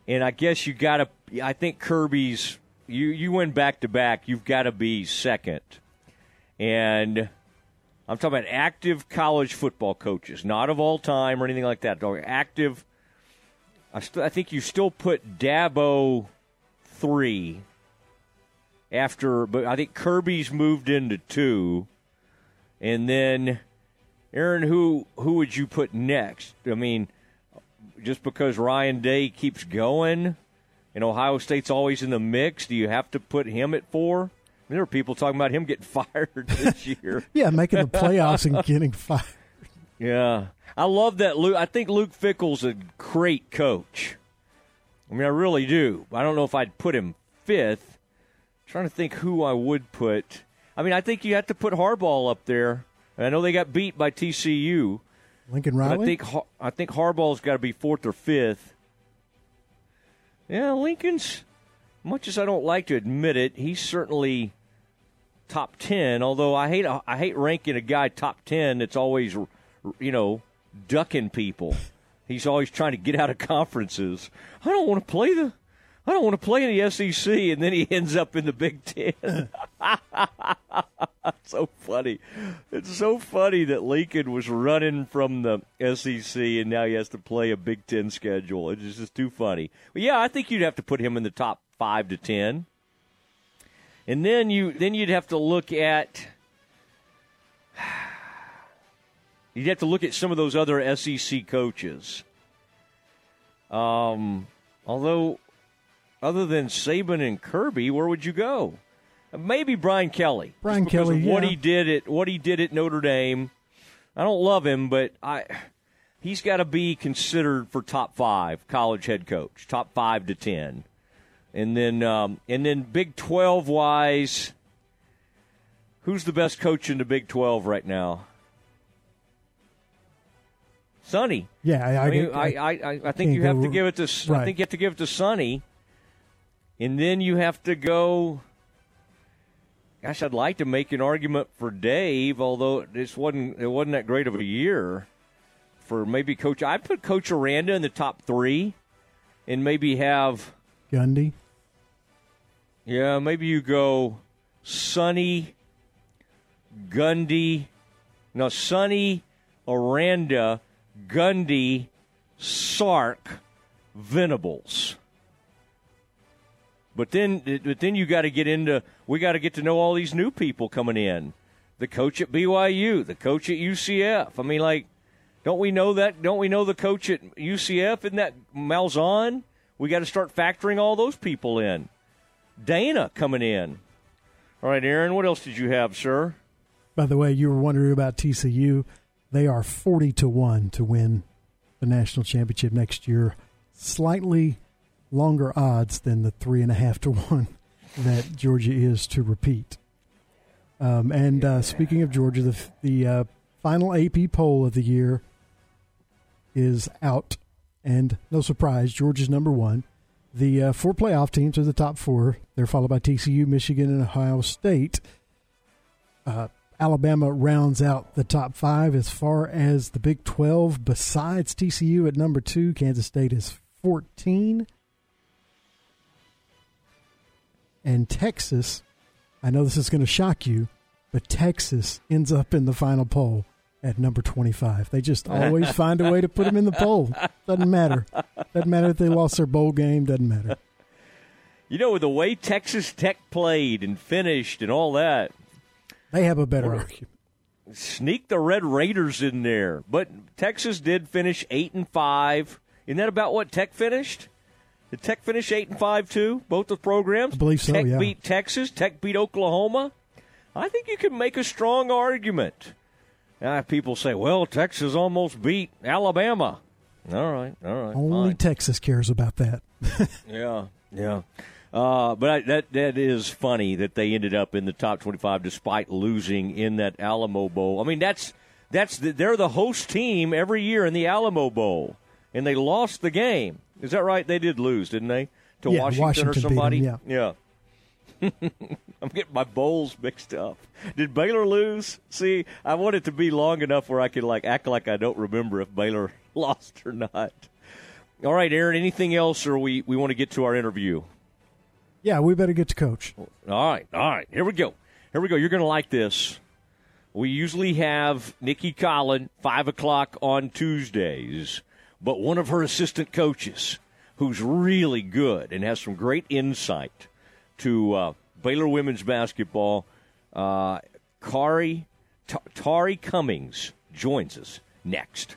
and I guess you got to. I think Kirby's. You you win back to back. You've got to be second, and I'm talking about active college football coaches, not of all time or anything like that. Active. I, st- I think you still put Dabo three after, but I think Kirby's moved into two, and then Aaron, who who would you put next? I mean, just because Ryan Day keeps going, and Ohio State's always in the mix, do you have to put him at four? There are people talking about him getting fired this year. yeah, making the playoffs and getting fired. Yeah, I love that. Luke, I think Luke Fickell's a great coach. I mean, I really do. I don't know if I'd put him fifth trying to think who I would put. I mean, I think you have to put Harbaugh up there. I know they got beat by TCU. Lincoln Riley. I think I think Harbaugh's got to be fourth or fifth. Yeah, Lincoln's. Much as I don't like to admit it, he's certainly top ten. Although I hate I hate ranking a guy top ten that's always, you know, ducking people. He's always trying to get out of conferences. I don't want to play the I don't want to play in the SEC, and then he ends up in the Big Ten. so funny. It's so funny that Lincoln was running from the SEC, and now he has to play a Big Ten schedule. It's just too funny. But yeah, I think you'd have to put him in the top five to ten, and then you then you'd have to look at. You'd have to look at some of those other SEC coaches. Um, although other than Saban and Kirby, where would you go? Maybe Brian Kelly. Brian Kelly, what he did at what he did at Notre Dame. I don't love him, but I he's got to be considered for top five college head coach, top five to ten, and then um, and then Big Twelve wise, who's the best coach in the Big Twelve right now? Sonny. Yeah, I, I, I mean, I, I, I, I think you have to give it to. right. I think you have to give it to Sonny and then you have to go. Gosh, I'd like to make an argument for Dave, although this wasn't it wasn't that great of a year for maybe Coach. I'd put Coach Aranda in the top three, and maybe have Gundy. Yeah, maybe you go Sonny, Gundy. No, Sonny, Aranda, Gundy, Sark, Venables. But then, but then you got to get into. We got to get to know all these new people coming in. The coach at BYU, the coach at UCF. I mean, like, don't we know that? Don't we know the coach at UCF? Isn't that Malzahn? We got to start factoring all those people in. Dana coming in. All right, Aaron, what else did you have, sir? By the way, you were wondering about TCU. They are 40 to 1 to win the national championship next year. Slightly longer odds than the three and a half to one that Georgia is to repeat. Um, and uh, speaking of Georgia, the, the uh, final AP poll of the year is out, and no surprise, Georgia's number one. The uh, four playoff teams are the top four. They're followed by TCU, Michigan, and Ohio State. Uh, Alabama rounds out the top five as far as the Big 12. Besides TCU at number two, Kansas State is 14. And Texas, I know this is going to shock you, but Texas ends up in the final poll at number 25. They just always find a way to put them in the poll. Doesn't matter. Doesn't matter if they lost their bowl game, doesn't matter. You know, with the way Texas Tech played and finished and all that, they have a better argument. Sneak the Red Raiders in there, but Texas did finish eight and five. Isn't that about what Tech finished? Did Tech finish eight and five too? Both the programs. I believe so. Tech yeah. beat Texas. Tech beat Oklahoma. I think you can make a strong argument. Uh, people say, "Well, Texas almost beat Alabama." All right, all right. Only fine. Texas cares about that. yeah, yeah. Uh, but I, that that is funny that they ended up in the top twenty-five despite losing in that Alamo Bowl. I mean, that's that's the, they're the host team every year in the Alamo Bowl, and they lost the game. Is that right? They did lose, didn't they? To yeah, Washington, Washington or somebody? Them, yeah. yeah. I'm getting my bowls mixed up. Did Baylor lose? See, I want it to be long enough where I can like act like I don't remember if Baylor lost or not. All right, Aaron. Anything else, or we we want to get to our interview? Yeah, we better get to coach. All right, all right. Here we go. Here we go. You're going to like this. We usually have Nicki Collen five o'clock on Tuesdays, but one of her assistant coaches, who's really good and has some great insight to uh, Baylor women's basketball, uh, Kari T- Tari Cummings joins us next.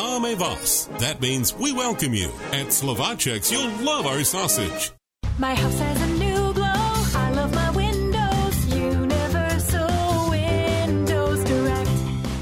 That means we welcome you. At Slovacek's, you'll love our sausage. My house has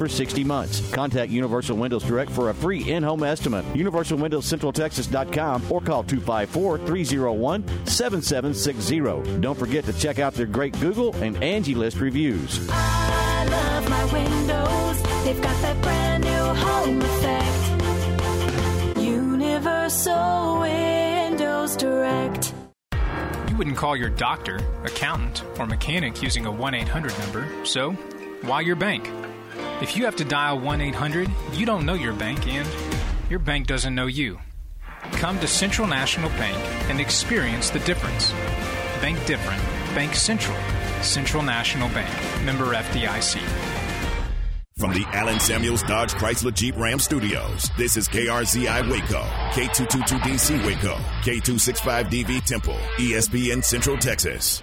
for 60 months. Contact Universal Windows Direct for a free in-home estimate. UniversalWindowsCentralTexas.com or call 254-301-7760. Don't forget to check out their great Google and Angie List reviews. I love my windows. They've got that brand new home effect. Universal Windows Direct. You wouldn't call your doctor, accountant, or mechanic using a 1 800 number, so why your bank? If you have to dial 1 800, you don't know your bank and your bank doesn't know you. Come to Central National Bank and experience the difference. Bank different. Bank Central. Central National Bank. Member FDIC. From the Allen Samuels Dodge Chrysler Jeep Ram Studios, this is KRZI Waco, K222DC Waco, K265DV Temple, ESPN Central Texas.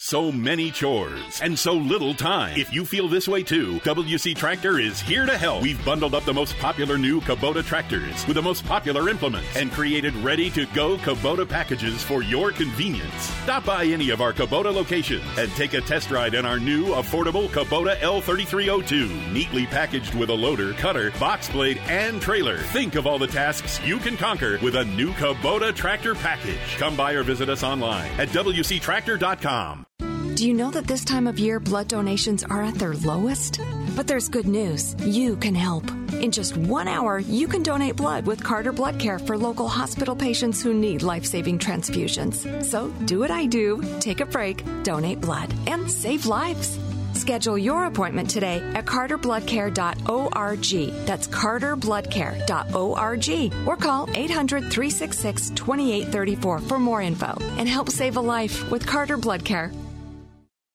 So many chores and so little time. If you feel this way too, WC Tractor is here to help. We've bundled up the most popular new Kubota tractors with the most popular implements and created ready to go Kubota packages for your convenience. Stop by any of our Kubota locations and take a test ride in our new affordable Kubota L3302. Neatly packaged with a loader, cutter, box blade, and trailer. Think of all the tasks you can conquer with a new Kubota tractor package. Come by or visit us online at WCTractor.com. Do you know that this time of year blood donations are at their lowest? But there's good news. You can help. In just one hour, you can donate blood with Carter Blood Care for local hospital patients who need life saving transfusions. So do what I do take a break, donate blood, and save lives. Schedule your appointment today at carterbloodcare.org. That's carterbloodcare.org or call 800 366 2834 for more info and help save a life with Carter Blood Care.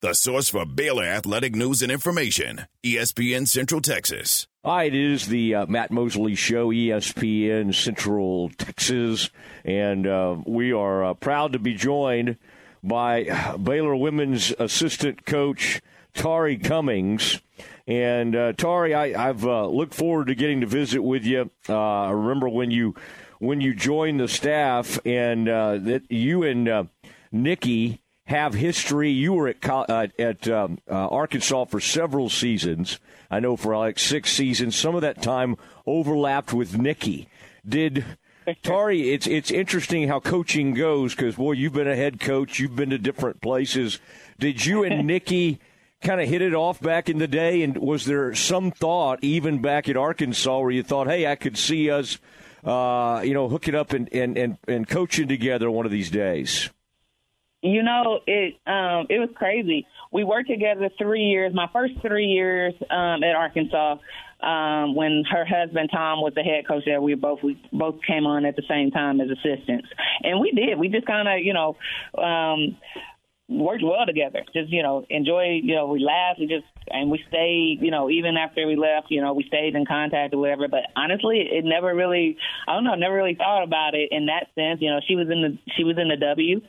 The source for Baylor athletic news and information, ESPN Central Texas. All right, it is the uh, Matt Mosley Show, ESPN Central Texas, and uh, we are uh, proud to be joined by Baylor women's assistant coach Tari Cummings. And uh, Tari, I, I've uh, looked forward to getting to visit with you. Uh, I remember when you when you joined the staff, and that you and Nicki have history. You were at uh, at um, uh, Arkansas for several seasons. I know for like six seasons. Some of that time overlapped with Nicki. Did Tari? It's it's interesting how coaching goes because boy, you've been a head coach. You've been to different places. Did you and Nicki? Kind of hit it off back in the day, and was there some thought, even back at Arkansas, where you thought, "Hey, I could see us, uh, you know, hooking up and, and, and, and coaching together one of these days"? You know, it um it was crazy. We worked together three years. My first three years um at Arkansas, um, when her husband Tom was the head coach there, we both we both came on at the same time as assistants. And we did. We just kinda, you know, um worked well together. Just, you know, enjoy, you know, we laughed, we just and we stayed, you know, even after we left, you know, we stayed in contact or whatever. But honestly, it never really I don't know, never really thought about it in that sense. You know, she was in the she was in the W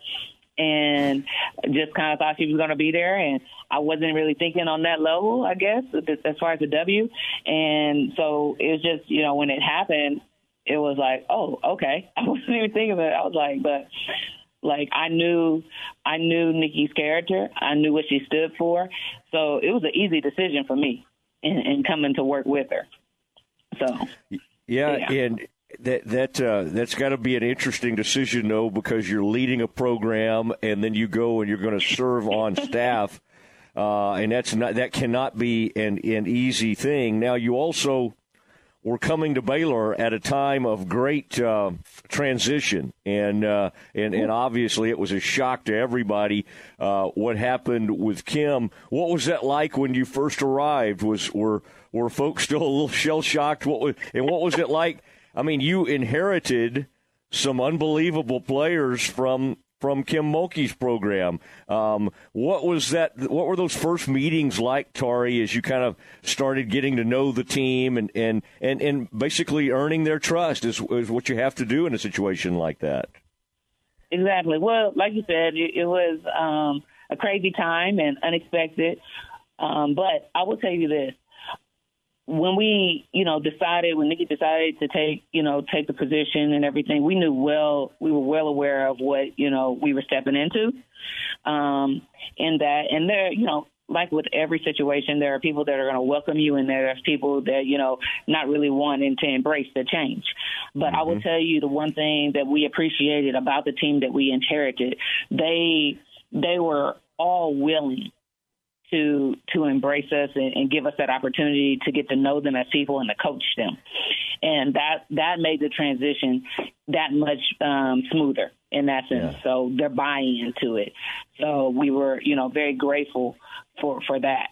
and just kind of thought she was going to be there. And I wasn't really thinking on that level, I guess, as far as the W. And so it was just, you know, when it happened, it was like, oh, okay. I wasn't even thinking of it. I was like, but like I knew, I knew Nicki's character. I knew what she stood for. So it was an easy decision for me in, in coming to work with her. So Yeah, Yeah. and that that uh, that's got to be an interesting decision though, because you're leading a program and then you go and you're going to serve on staff, uh, and that's not that cannot be an an easy thing. Now you also were coming to Baylor at a time of great uh, transition, and uh, and and obviously it was a shock to everybody uh, what happened with Kim. What was that like when you first arrived? Was were were folks still a little shell shocked? What was and what was it like? I mean, you inherited some unbelievable players from from Kim Mulkey's program. Um, what was that? What were those first meetings like, Tari, as you kind of started getting to know the team and and and, and basically earning their trust is, is what you have to do in a situation like that. Exactly. Well, like you said, it, it was um, a crazy time and unexpected. Um, but I will tell you this: when we, you know, decided when Nicki decided to take, you know, take the position and everything, we knew well, we were well aware of what you know we were stepping into. Um, in that, and there, you know, like with every situation, there are people that are going to welcome you, and there's people that you know not really wanting to embrace the change. But I will tell you the one thing that we appreciated about the team that we inherited, they they were all willing to to embrace us and, and give us that opportunity to get to know them as people and to coach them, and that that made the transition that much um, smoother in that sense. So they're buying into it. So we were, you know, very grateful for for that.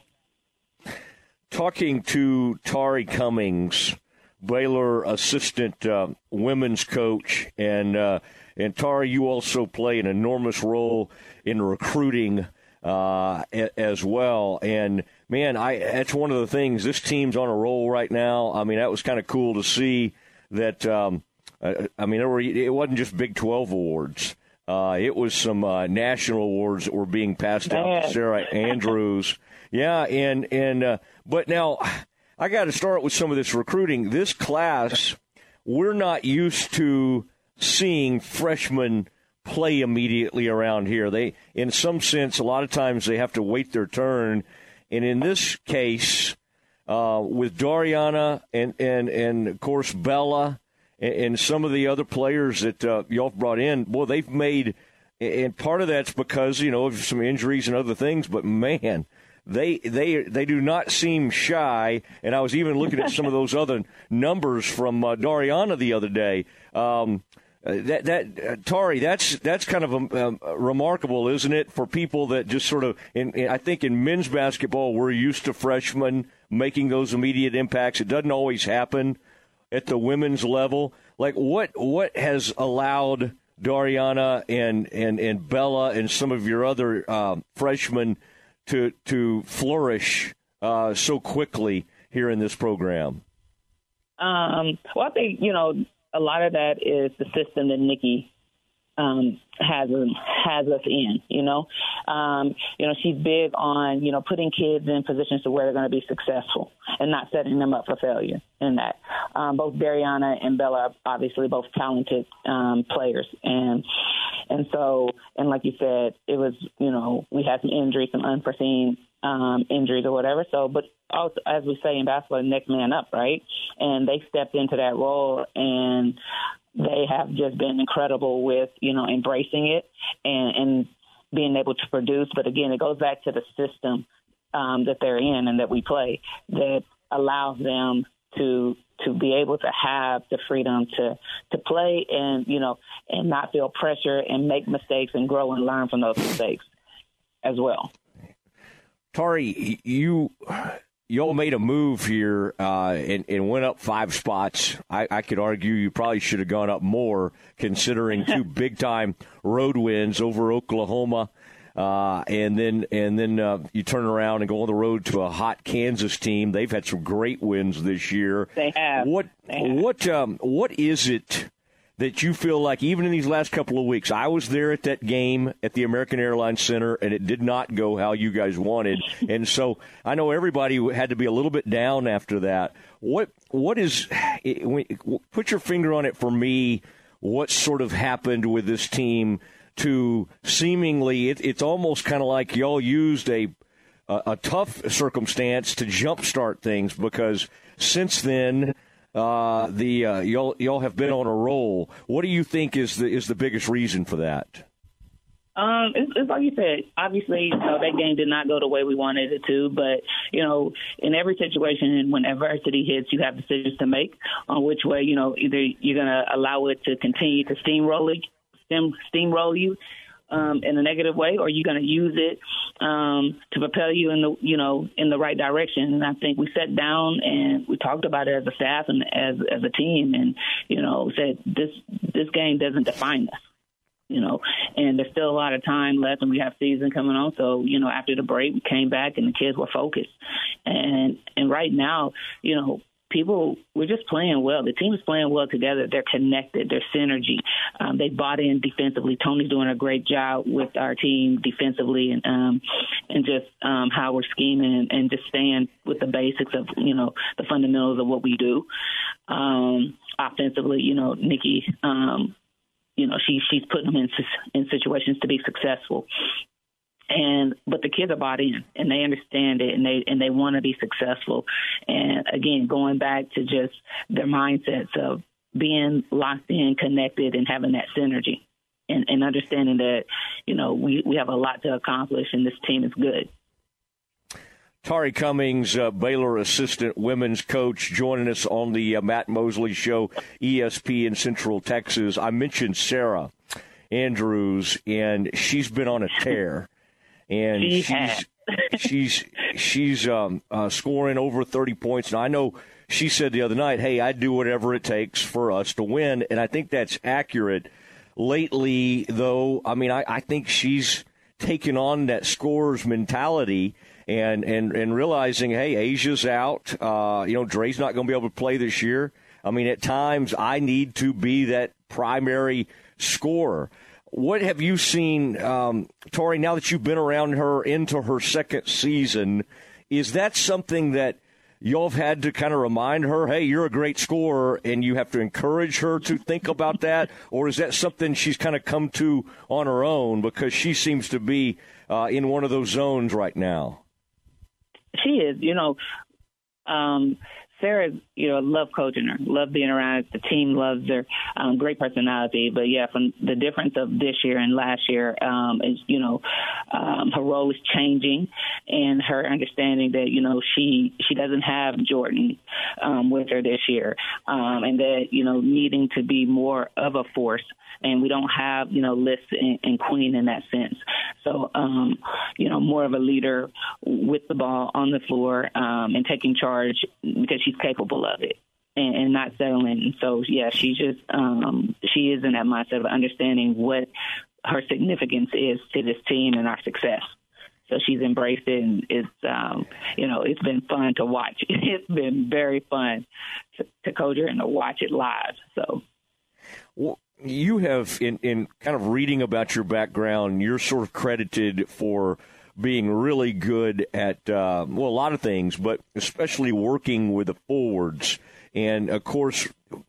talking to Tari Cummings, Baylor assistant uh, women's coach, and uh, and Tari, you also play an enormous role in recruiting uh, as well. And man, I that's one of the things. This team's on a roll right now. I mean, that was kind of cool to see that. Um, I mean, there were, it wasn't just Big Twelve awards. Uh, it was some uh, national awards that were being passed out. To Sarah Andrews, yeah, and and uh, but now I got to start with some of this recruiting. This class, we're not used to seeing freshmen play immediately around here. They, in some sense, a lot of times they have to wait their turn, and in this case, uh, with Darianna and and and of course Bella and, and some of the other players that uh, y'all brought in, boy, they've made. And part of that's because you know of some injuries and other things, but man, they they they do not seem shy. And I was even looking at some of those other numbers from uh, Darianna the other day. Um, uh, that that uh, Tari, that's that's kind of um, um, remarkable, isn't it, for people that just sort of. In, in, I think in men's basketball, we're used to freshmen making those immediate impacts. It doesn't always happen at the women's level. Like what what has allowed Darianna and and and Bella and some of your other um, freshmen to to flourish uh, so quickly here in this program? Um, well, I think you know a lot of that is the system that Nicki um, has has us in. You know, um, you know she's big on you know putting kids in positions to where they're going to be successful and not setting them up for failure. In that, um, both Darianna and Bella are obviously both talented um, players, and and so and like you said, it was you know we had some injuries, some unforeseen um, injuries or whatever. So, but also, as we say in basketball, next man up, right? And they stepped into that role, and they have just been incredible with you know embracing it and, and being able to produce. But again, it goes back to the system um, that they're in and that we play that allows them to to be able to have the freedom to to play and you know and not feel pressure and make mistakes and grow and learn from those mistakes as well. Tari, you y'all made a move here uh, and, and went up five spots. I, I could argue you probably should have gone up more, considering two big time road wins over Oklahoma. Uh, and then and then uh, you turn around and go on the road to a hot Kansas team. They've had some great wins this year. They have. What what um, what is it that you feel like even in these last couple of weeks? I was there at that game at the American Airlines Center, and it did not go how you guys wanted. and so I know everybody had to be a little bit down after that. What what is? Put your finger on it for me. What sort of happened with this team to seemingly? It, it's almost kind of like y'all used a a, a tough circumstance to jumpstart things because since then uh, the uh, y'all y'all have been on a roll. What do you think is the is the biggest reason for that? Um, it's, it's like you said. Obviously, you know, that game did not go the way we wanted it to. But you know, in every situation, and when adversity hits, you have decisions to make on which way. You know, either you're going to allow it to continue to steamroll it, steam, steamroll you um, in a negative way, or are you're going to use it um, to propel you in the you know in the right direction. And I think we sat down and we talked about it as a staff and as as a team, and you know said this this game doesn't define us you know, and there's still a lot of time left and we have season coming on. So, you know, after the break, we came back and the kids were focused. And, and right now, you know, people, we're just playing well. The team is playing well together. They're connected. There's synergy. Um, they bought in defensively. Tony's doing a great job with our team defensively and, um, and just, um, how we're scheming and, and just staying with the basics of, you know, the fundamentals of what we do. Um, offensively, you know, Nicki, um, you know she she's putting them in in situations to be successful and but the kids are bought in and they understand it and they and they want to be successful. And again going back to just their mindsets of being locked in connected and having that synergy and, and understanding that you know we we have a lot to accomplish and this team is good. Tari Cummings, uh, Baylor assistant women's coach, joining us on the uh, Matt Mosley Show, ESPN Central Texas. I mentioned Sarah Andrews, and she's been on a tear, and She she's she's she's um, uh, scoring over thirty points. And I know she said the other night, "Hey, I do whatever it takes for us to win," and I think that's accurate. Lately, though, I mean, I, I think she's taken on that scorer's mentality and and and realizing, hey, Aijha's out. Uh, you know, Dre's not going to be able to play this year. I mean, at times I need to be that primary scorer. What have you seen, um, Tori? Now that you've been around her into her second season, is that something that y'all have had to kind of remind her, hey, you're a great scorer, and you have to encourage her to think about that? Or is that something she's kind of come to on her own because she seems to be uh, in one of those zones right now? She is, you know, um, Sarah, you know, love coaching her, love being around. The team loves her. Um, great personality, but yeah, from the difference of this year and last year um, is, you know, um, her role is changing, and her understanding that you know she she doesn't have Jordan um, with her this year, um, and that you know needing to be more of a force and we don't have you know Liz and, and Queen in that sense. So um, you know more of a leader with the ball on the floor um, and taking charge because she's capable of it. And, and not settling. So yeah, she just um, she is in that mindset of understanding what her significance is to this team and our success. So she's embraced it, and it's um, you know it's been fun to watch. It's been very fun to, to coach her and to watch it live. So Well, you have, in, in kind of reading about your background, you're sort of credited for being really good at, uh, well, a lot of things, but especially working with the forwards. And of course,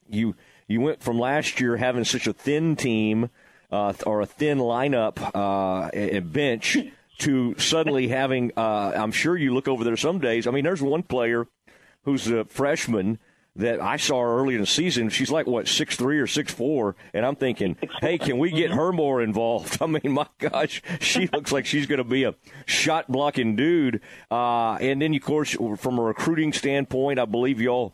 you you went from last year having such a thin team uh, or a thin lineup uh, and bench to suddenly having. Uh, I'm sure you look over there some days. I mean, there's one player who's a freshman that I saw her early in the season. She's like what six three or six four, and I'm thinking, hey, can we get her more involved? I mean, my gosh, she looks like she's going to be a shot blocking dude. Uh, and then, of course, from a recruiting standpoint, I believe y'all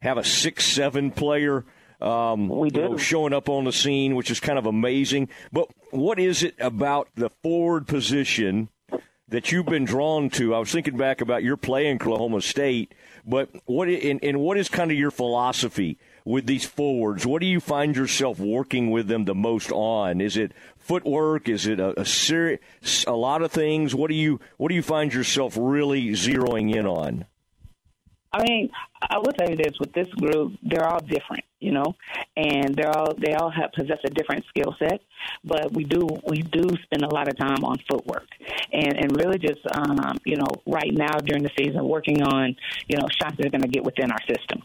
have a six seven player. Um, we do. You know, showing up on the scene, which is kind of amazing. But what is it about the forward position that you've been drawn to? I was thinking back about your play in Oklahoma State, but what and, and what is kind of your philosophy with these forwards? What do you find yourself working with them the most on? Is it footwork? Is it a, a a lot of things? What do you what do you find yourself really zeroing in on? I mean, I would say this with this group, they're all different, you know, and they're all they all have possess a different skill set, but we do we do spend a lot of time on footwork, and and really just um, you know right now during the season working on you know shots that are going to get within our system,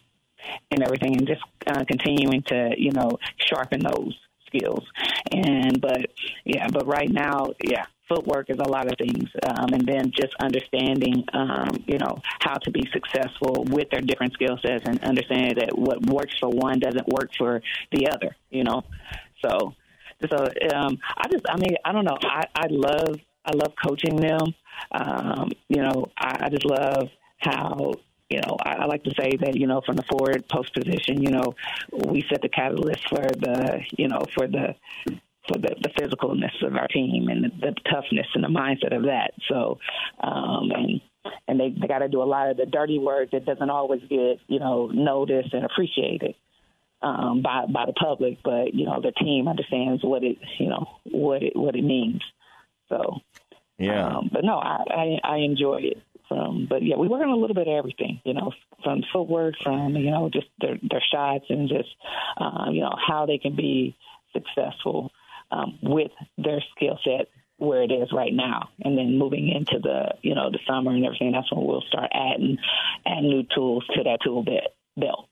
and everything, and just uh, continuing to you know sharpen those skills, and but yeah, but right now, yeah, footwork is a lot of things, um, and then just understanding, um, you know, how to be successful with their different skill sets, and understanding that what works for one doesn't work for the other. You know, so so um, I just, I mean, I don't know. I, I love I love coaching them. Um, you know, I, I just love how you know, I, I like to say that, you know, from the forward post position, you know, we set the catalyst for the, you know, for the for the, the physicalness of our team and the, the toughness and the mindset of that. So, um, and and they, they got to do a lot of the dirty work that doesn't always get you know noticed and appreciated um, by by the public, but you know the team understands what it you know what it what it means. So, yeah. um, but no, I, I I enjoy it. From, but yeah, we work on a little bit of everything, you know, from footwork, from you know, just their their shots, and just um, you know how they can be successful um, with their skill set where it is right now, and then moving into the you know the summer and everything. That's when we'll start adding adding new tools to that tool belt. belt.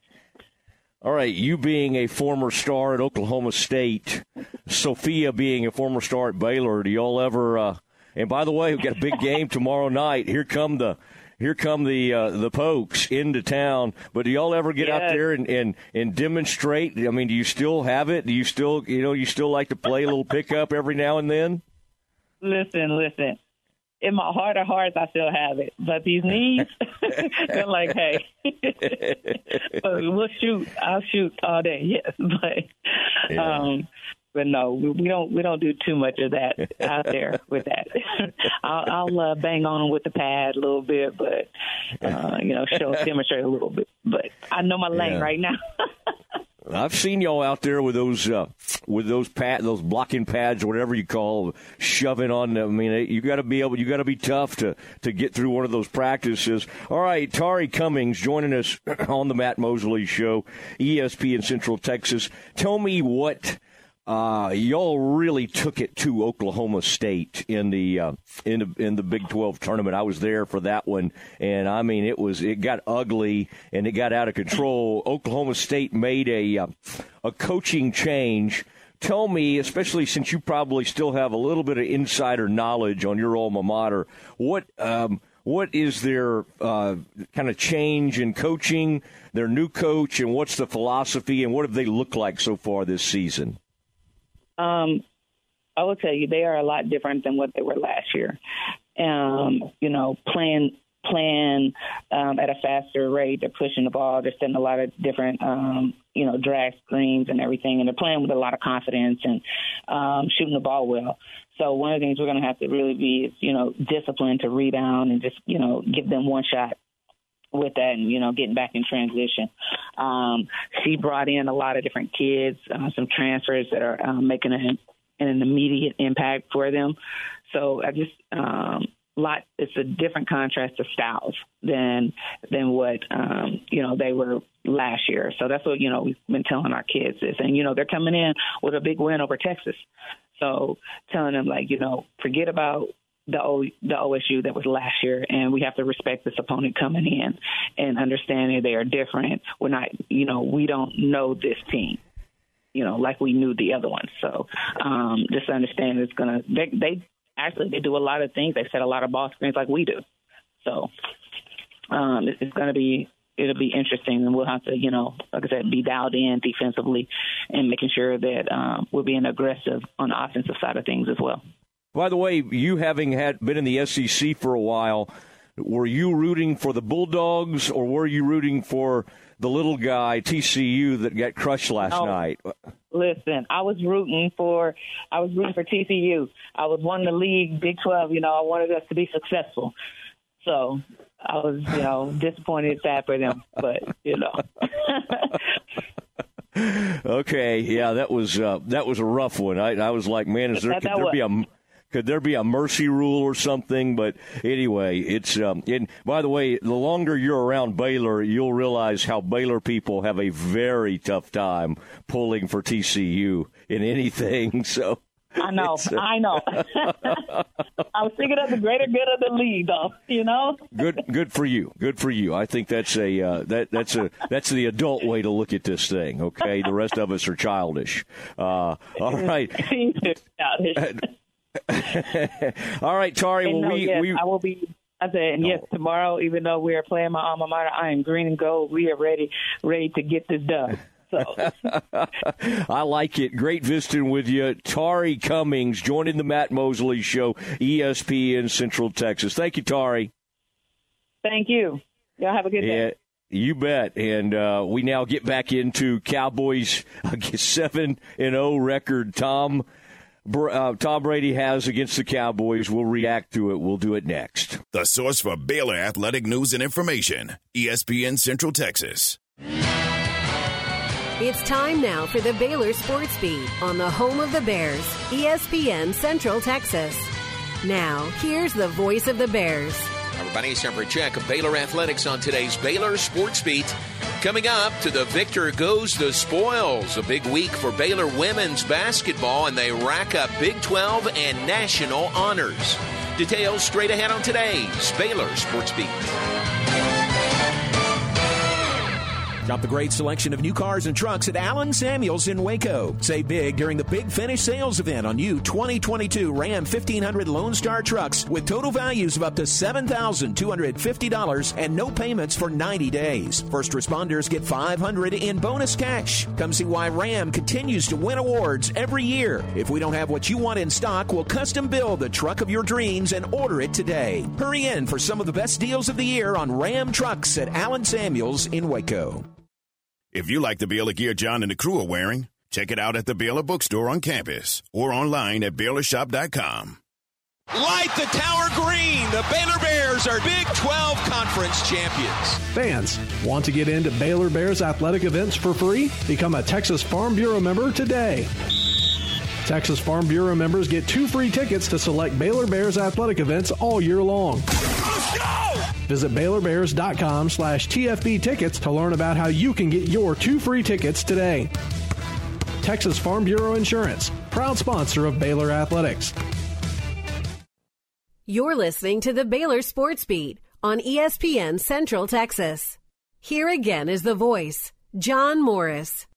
All right, you being a former star at Oklahoma State, Sophia being a former star at Baylor, do y'all ever? Uh, and by the way, we've got a big game tomorrow night. Here come the here come the uh, the Pokes into town. But do y'all ever get out there and, and and demonstrate? I mean, do you still have it? Do you still you know you still like to play a little pickup every now and then? Listen, listen. in my heart of hearts, I still have it. But these knees, they're like, hey, we'll shoot. I'll shoot all day. Yes, but um, but no, we, we don't we don't do too much of that out there with that. I'll, I'll uh, bang on them with the pad a little bit, but uh, you know, show demonstrate a little bit. But I know my lane Yeah. right now. I've seen y'all out there with those uh, with those pad those blocking pads whatever you call them, shoving on them. I mean, you got to be able, you got to be tough to to get through one of those practices. All right, Tari Cummings joining us on the Matt Mosley Show, ESPN Central Texas. Tell me what. Uh, y'all really took it to Oklahoma State in the uh, in the in the Big Twelve tournament. I was there for that one, and I mean it was it got ugly and it got out of control. Oklahoma State made a uh, a coaching change. Tell me, especially since you probably still have a little bit of insider knowledge on your alma mater, what um, what is their uh, kind of change in coaching, their new coach, and what's the philosophy, and what have they looked like so far this season? Um, I will tell you, they are a lot different than what they were last year. Um, you know, playing playing um, at a faster rate. They're pushing the ball. They're setting a lot of different, um, you know, drag screens and everything, and they're playing with a lot of confidence and um, shooting the ball well. So one of the things we're going to have to really be is, you know, disciplined to rebound and just, you know, give them one shot with that and you know getting back in transition. Um she brought in a lot of different kids uh, some transfers that are um, making an, an immediate impact for them. So i just um lot it's a different contrast of styles than than what um you know they were last year. So that's what you know we've been telling our kids is and you know they're coming in with a big win over texas. So telling them like you know forget about the o, the OSU that was last year, and we have to respect this opponent coming in and understand that they are different. We're not, you know, we don't know this team, you know, like we knew the other ones. So um, just understand it's gonna. They, they actually they do a lot of things. They set a lot of ball screens like we do. So um, it, it's gonna be. It'll be interesting, and we'll have to, you know, like I said, be dialed in defensively and making sure that um, we're being aggressive on the offensive side of things as well. By the way, you having had been in the SEC for a while, were you rooting for the Bulldogs or were you rooting for the little guy TCU that got crushed last night? Listen, I was rooting for I was rooting for TCU. I was wanting the league Big Twelve. You know, I wanted us to be successful. So I was, you know, disappointed, sad for them, but you know, Okay, yeah, that was uh, that was a rough one. I, I was like, man, is there That- could there be a was. Could there be a mercy rule or something? But anyway, it's um. And by the way, the longer you're around Baylor, you'll realize how Baylor people have a very tough time pulling for TCU in anything. So I know, uh, I know. I was thinking of the greater good of the league, though. You know, good good for you good for you i think that's a uh, that that's a that's the adult way to look at this thing okay the rest of us are childish uh, all right all right tari And well no, we, yes, we I will be. I said, and yes, tomorrow, even though we are playing my alma mater, I am green and gold. We are ready, ready to get this done. So. I like it. Great visiting with you. Tari Cummings joining the Matt Mosley Show, ESPN Central Texas. Thank you, Tari. Thank you. Y'all have a good day. Yeah, you bet. And uh, we now get back into Cowboys I guess, seven and zero record. Tom uh, Tom Brady has against the Cowboys. We'll react to it. We'll do it next. The source for Baylor athletic news and information, ESPN Central Texas. It's time now for the Baylor Sports Beat on the home of the Bears, ESPN Central Texas. Now, here's the voice of the Bears. Everybody, it's a check of Baylor athletics on today's Baylor Sports Beat. Coming up, to the victor goes the spoils. A big week for Baylor women's basketball, and they rack up Big 12 and national honors. Details straight ahead on today's Baylor Sports Beat. Shop the great selection of new cars and trucks at Allen Samuels in Waco. Save big during the Big Finish sales event on new 2022 Ram 1500 Lone Star trucks with total values of up to $7,250 and no payments for 90 days. First responders get 500 in bonus cash. Come see why Ram continues to win awards every year. If we don't have what you want in stock, we'll custom build the truck of your dreams and order it today. Hurry in for some of the best deals of the year on Ram trucks at Allen Samuels in Waco. If you like the Baylor gear John and the crew are wearing, check it out at the Baylor Bookstore on campus or online at BaylorShop.com. Light the tower green. The Baylor Bears are Big 12 Conference champions. Fans, want to get into Baylor Bears athletic events for free? Become a Texas Farm Bureau member today. Texas Farm Bureau members get two free tickets to select Baylor Bears athletic events all year long. Visit BaylorBears.com slash TFB tickets to learn about how you can get your two free tickets today. Texas Farm Bureau Insurance, proud sponsor of Baylor Athletics. You're listening to the Baylor Sports Beat on ESPN Central Texas. Here again is the voice, John Morris.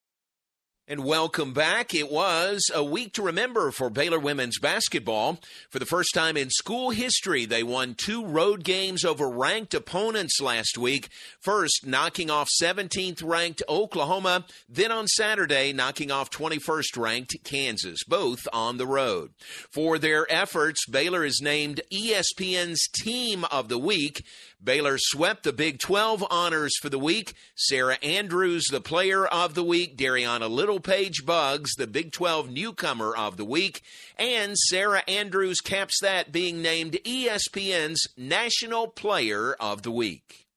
And welcome back. It was a week to remember for Baylor women's basketball. For the first time in school history, they won two road games over ranked opponents last week. First, knocking off 17th ranked Oklahoma, then on Saturday, knocking off 21st ranked Kansas, both on the road. For their efforts, Baylor is named ESPN's Team of the Week. Baylor swept the Big 12 honors for the week. Sarah Andrews, the player of the week. Darianna Littlepage-Buggs, the Big 12 newcomer of the week. And Sarah Andrews caps that being named ESPN's National Player of the Week.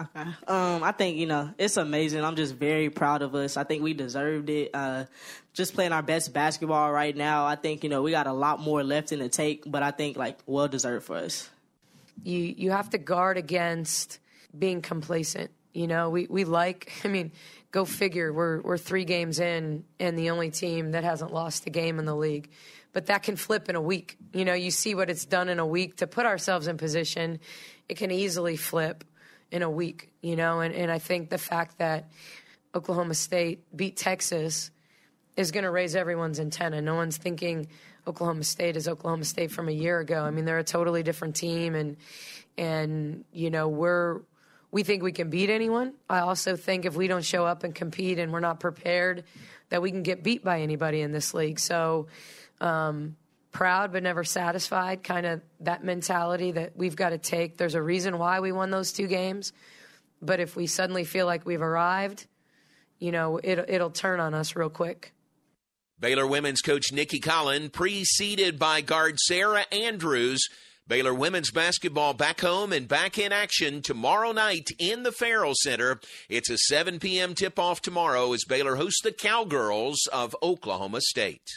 Okay. Um, I think you know it's amazing. I'm just very proud of us. I think we deserved it. Uh, just playing our best basketball right now. I think you know we got a lot more left in the take, but I think like well deserved for us. You you have to guard against being complacent. You know, we, we like I mean, go figure, we're we're three games in and the only team that hasn't lost a game in the league. But that can flip in a week. You know, you see what it's done in a week to put ourselves in position, it can easily flip in a week, you know, and, and I think the fact that Oklahoma State beat Texas is going to raise everyone's antenna. No one's thinking Oklahoma State is Oklahoma State from a year ago. I mean, they're a totally different team, and and you know we're we think we can beat anyone. I also think if we don't show up and compete and we're not prepared, that we can get beat by anybody in this league. So. Um, proud but never satisfied kind of that mentality that we've got to take there's a reason why we won those two games but if we suddenly feel like we've arrived you know it, it'll turn on us real quick Baylor women's coach Nicki Collen, preceded by guard Sarah Andrews. Baylor women's basketball back home and back in action tomorrow night in the Ferrell Center. It's a 7 p.m. tip off tomorrow as Baylor hosts the Cowgirls of Oklahoma State.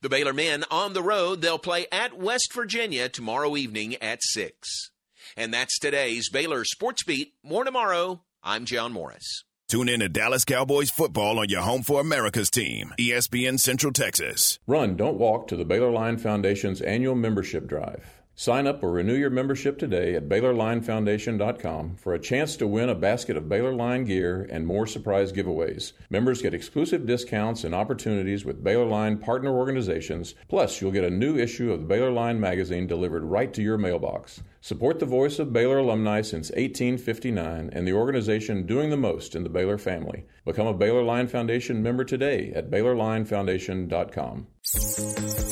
The Baylor men on the road, they'll play at West Virginia tomorrow evening at 6. And that's today's Baylor Sports Beat. More tomorrow. I'm John Morris. Tune in to Dallas Cowboys football on your home for America's team, ESPN Central Texas. Run, don't walk to the Baylor Line Foundation's annual membership drive. Sign up or renew your membership today at BaylorLineFoundation.com for a chance to win a basket of Baylor Line gear and more surprise giveaways. Members get exclusive discounts and opportunities with Baylor Line partner organizations. Plus, you'll get a new issue of the Baylor Line magazine delivered right to your mailbox. Support the voice of Baylor alumni since 1859 and the organization doing the most in the Baylor family. Become a Baylor Line Foundation member today at BaylorLineFoundation.com.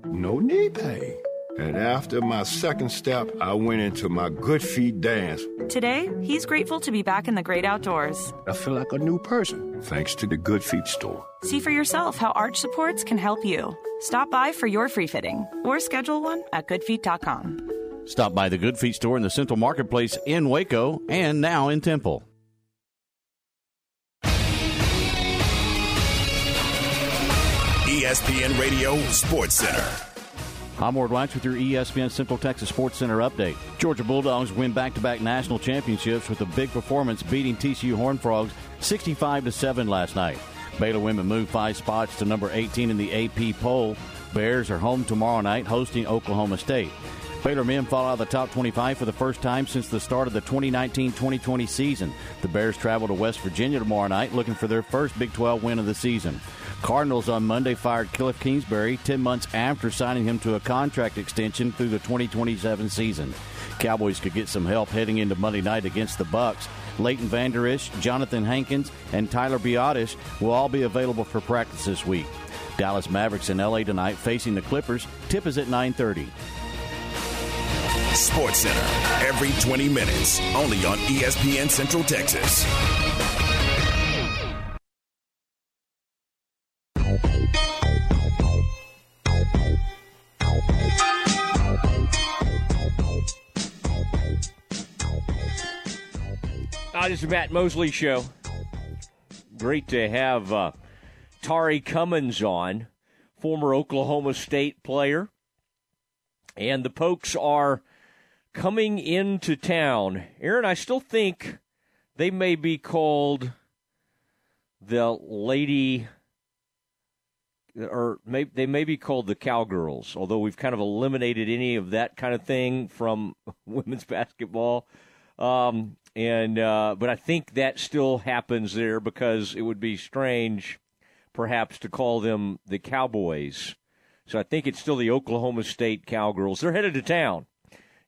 no knee pain. And after my second step, I went into my Good Feet dance. Today, he's grateful to be back in the great outdoors. I feel like a new person, thanks to the Good Feet store. See for yourself how arch supports can help you. Stop by for your free fitting or schedule one at goodfeet.com. Stop by the Good Feet store in the Central Marketplace in Waco and now in Temple. ESPN Radio Sports Center. I'm Ward Wax with your ESPN Central Texas Sports Center update. Georgia Bulldogs win back-to-back national championships with a big performance beating TCU Horned Frogs 65 to 7 last night. Baylor women move five spots to number 18 in the AP poll. Bears are home tomorrow night hosting Oklahoma State. Baylor men fall out of the top 25 for the first time since the start of the 2019-2020 season. The Bears travel to West Virginia tomorrow night looking for their first Big 12 win of the season. Cardinals on Monday fired Cliff Kingsbury 10 months after signing him to a contract extension through the 2027 season. Cowboys could get some help heading into Monday night against the Bucs. Leighton Vander Esch, Johnathan Hankins, and Tyler Biadasz will all be available for practice this week. Dallas Mavericks in LA tonight facing the Clippers. Tip is at 9:30. Sports Center, every 20 minutes, only on ESPN Central Texas. Uh, this is Matt Mosley Show. Great to have uh, Tari Cummings on, former Oklahoma State player. And the Pokes are coming into town. Aaron, I still think they may be called the Lady, or may, they may be called the Cowgirls, although we've kind of eliminated any of that kind of thing from women's basketball. Um, and uh, but I think that still happens there because it would be strange, perhaps, to call them the Cowboys. So I think it's still the Oklahoma State Cowgirls. They're headed to town,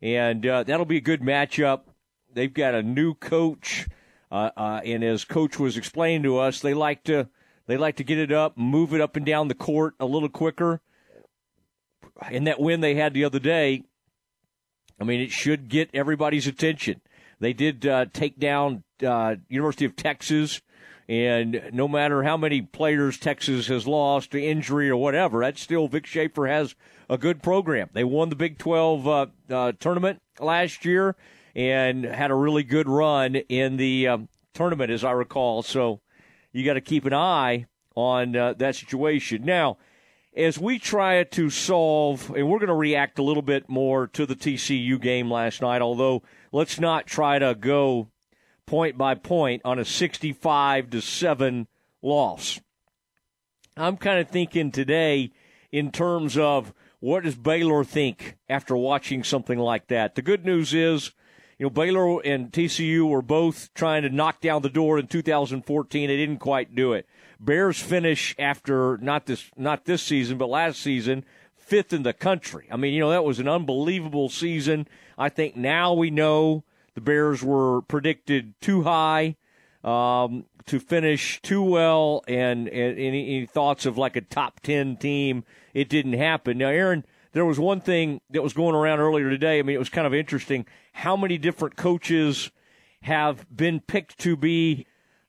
and uh, that'll be a good matchup. They've got a new coach, uh, uh, and as coach was explaining to us, they like to they like to get it up, move it up and down the court a little quicker. In that win they had the other day, I mean, it should get everybody's attention. They did uh, take down uh, University of Texas, and no matter how many players Texas has lost to injury or whatever, that's still Vic Schaefer has a good program. They won the Big 12 uh, uh, tournament last year and had a really good run in the um, tournament, as I recall. So you got to keep an eye on uh, that situation. Now, as we try to solve, and we're going to react a little bit more to the TCU game last night, although let's not try to go point by point on a 65 to 7 loss. I'm kind of thinking today in terms of what does Baylor think after watching something like that? The good news is, you know, Baylor and TCU were both trying to knock down the door in 2014. They didn't quite do it. Bears finish after not this not this season, but last season, fifth in the country. I mean, you know, that was an unbelievable season. I think now we know the Bears were predicted too high um, to finish too well, and, and any, any thoughts of like a top ten team, it didn't happen. Now, Aaron, there was one thing that was going around earlier today. I mean, it was kind of interesting how many different coaches have been picked to be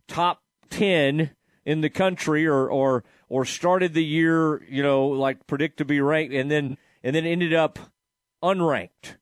top ten in the country or or or started the year, you know, like predict to be ranked and then and then ended up unranked.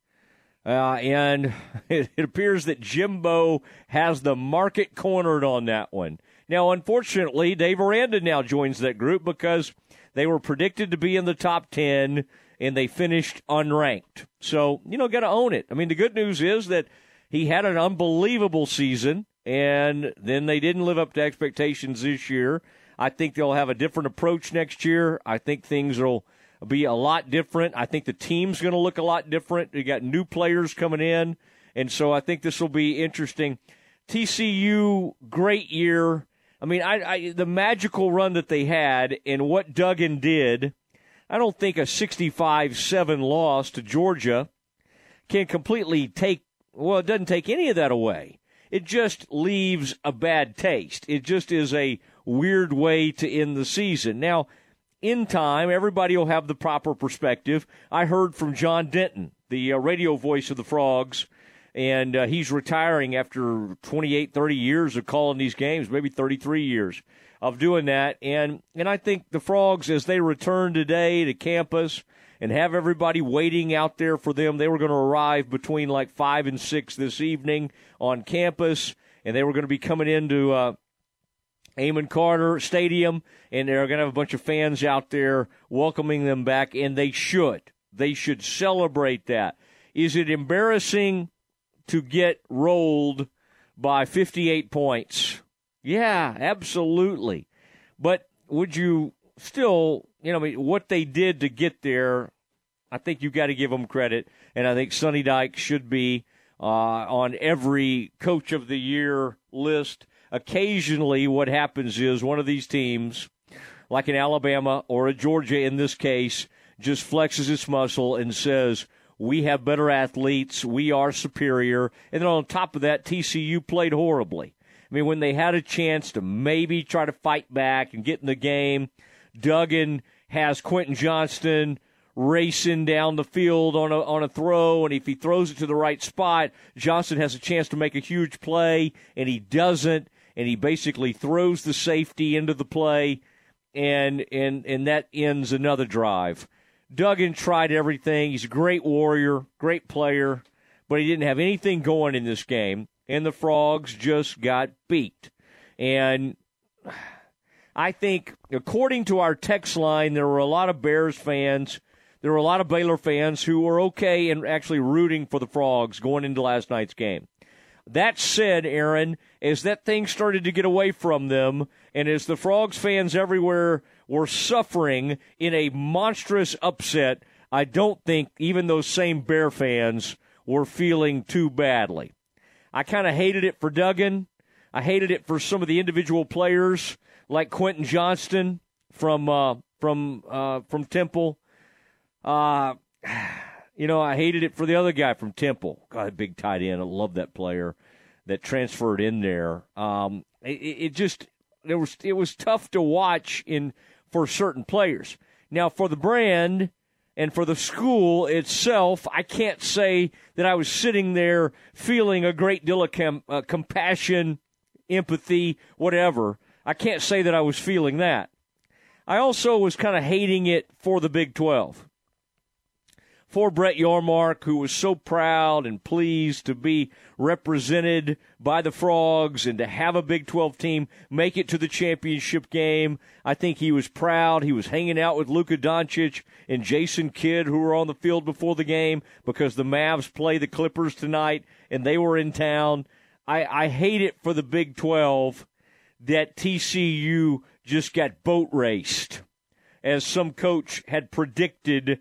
Uh, and it, it appears that Jimbo has the market cornered on that one. Now, unfortunately, Dave Aranda now joins that group because they were predicted to be in the top 10 and they finished unranked. So, you know, got to own it. I mean, the good news is that he had an unbelievable season and then they didn't live up to expectations this year. I think they'll have a different approach next year. I think things will be a lot different. I think the team's going to look a lot different. You got new players coming in, and so I think this will be interesting. TCU, great year. I mean, I, I the magical run that they had and what Duggan did. I don't think a 65-7 loss to Georgia can completely take. Well, it doesn't take any of that away it just leaves a bad taste. It just is a weird way to end the season. Now, in time, everybody will have the proper perspective. I heard from John Denton, the uh, radio voice of the Frogs, and uh, he's retiring after 28, 30 years of calling these games, maybe 33 years of doing that. And, and I think the Frogs, as they return today to campus, and have everybody waiting out there for them. They were going to arrive between like 5 and 6 this evening on campus, and they were going to be coming into uh, Amon Carter Stadium, and they're going to have a bunch of fans out there welcoming them back, and they should. They should celebrate that. Is it embarrassing to get rolled by 58 points? Yeah, absolutely. But would you still you know, what they did to get there, I think you've got to give them credit, and I think Sonny Dykes should be uh, on every Coach of the Year list. Occasionally, what happens is one of these teams, like an Alabama or a Georgia in this case, just flexes its muscle and says, we have better athletes, we are superior. And then on top of that, TCU played horribly. I mean, when they had a chance to maybe try to fight back and get in the game, Duggan has Quentin Johnston racing down the field on a on a throw, and if he throws it to the right spot, Johnston has a chance to make a huge play, and he doesn't, and he basically throws the safety into the play, and and and that ends another drive. Duggan tried everything. He's a great warrior, great player, but he didn't have anything going in this game, and the Frogs just got beat. And I think, according to our text line, there were a lot of Bears fans. There were a lot of Baylor fans who were okay and actually rooting for the Frogs going into last night's game. That said, Aaron, as that thing started to get away from them, and as the Frogs fans everywhere were suffering in a monstrous upset, I don't think even those same Bear fans were feeling too badly. I kind of hated it for Duggan. I hated it for some of the individual players like Quentin Johnston from uh, from uh, from Temple. Uh, you know, I hated it for the other guy from Temple. God, big tight end. I love that player that transferred in there. Um, it, it just it was it was tough to watch in for certain players. Now for the brand, And for the school itself, I can't say that I was sitting there feeling a great deal of com- uh, compassion, empathy, whatever. I can't say that I was feeling that. I also was kind of hating it for the Big 12 for Brett Yormark, who was so proud and pleased to be represented by the Frogs and to have a Big 12 team make it to the championship game. I think he was proud. He was hanging out with Luka Doncic and Jason Kidd, who were on the field before the game because the Mavs play the Clippers tonight and they were in town. I, I hate it for the Big 12 that TCU just got boat raced, as some coach had predicted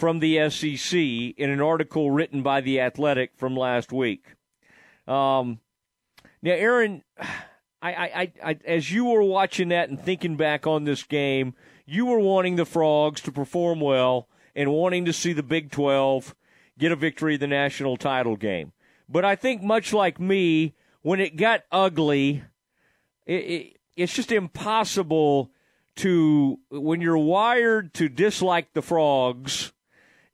from the SEC in an article written by The Athletic from last week. Um, now, Aaron, I, I, I, as you were watching that and thinking back on this game, you were wanting the Frogs to perform well and wanting to see the Big 12 get a victory in the national title game. But I think, much like me, when it got ugly, it, it, it's just impossible to, when you're wired to dislike the Frogs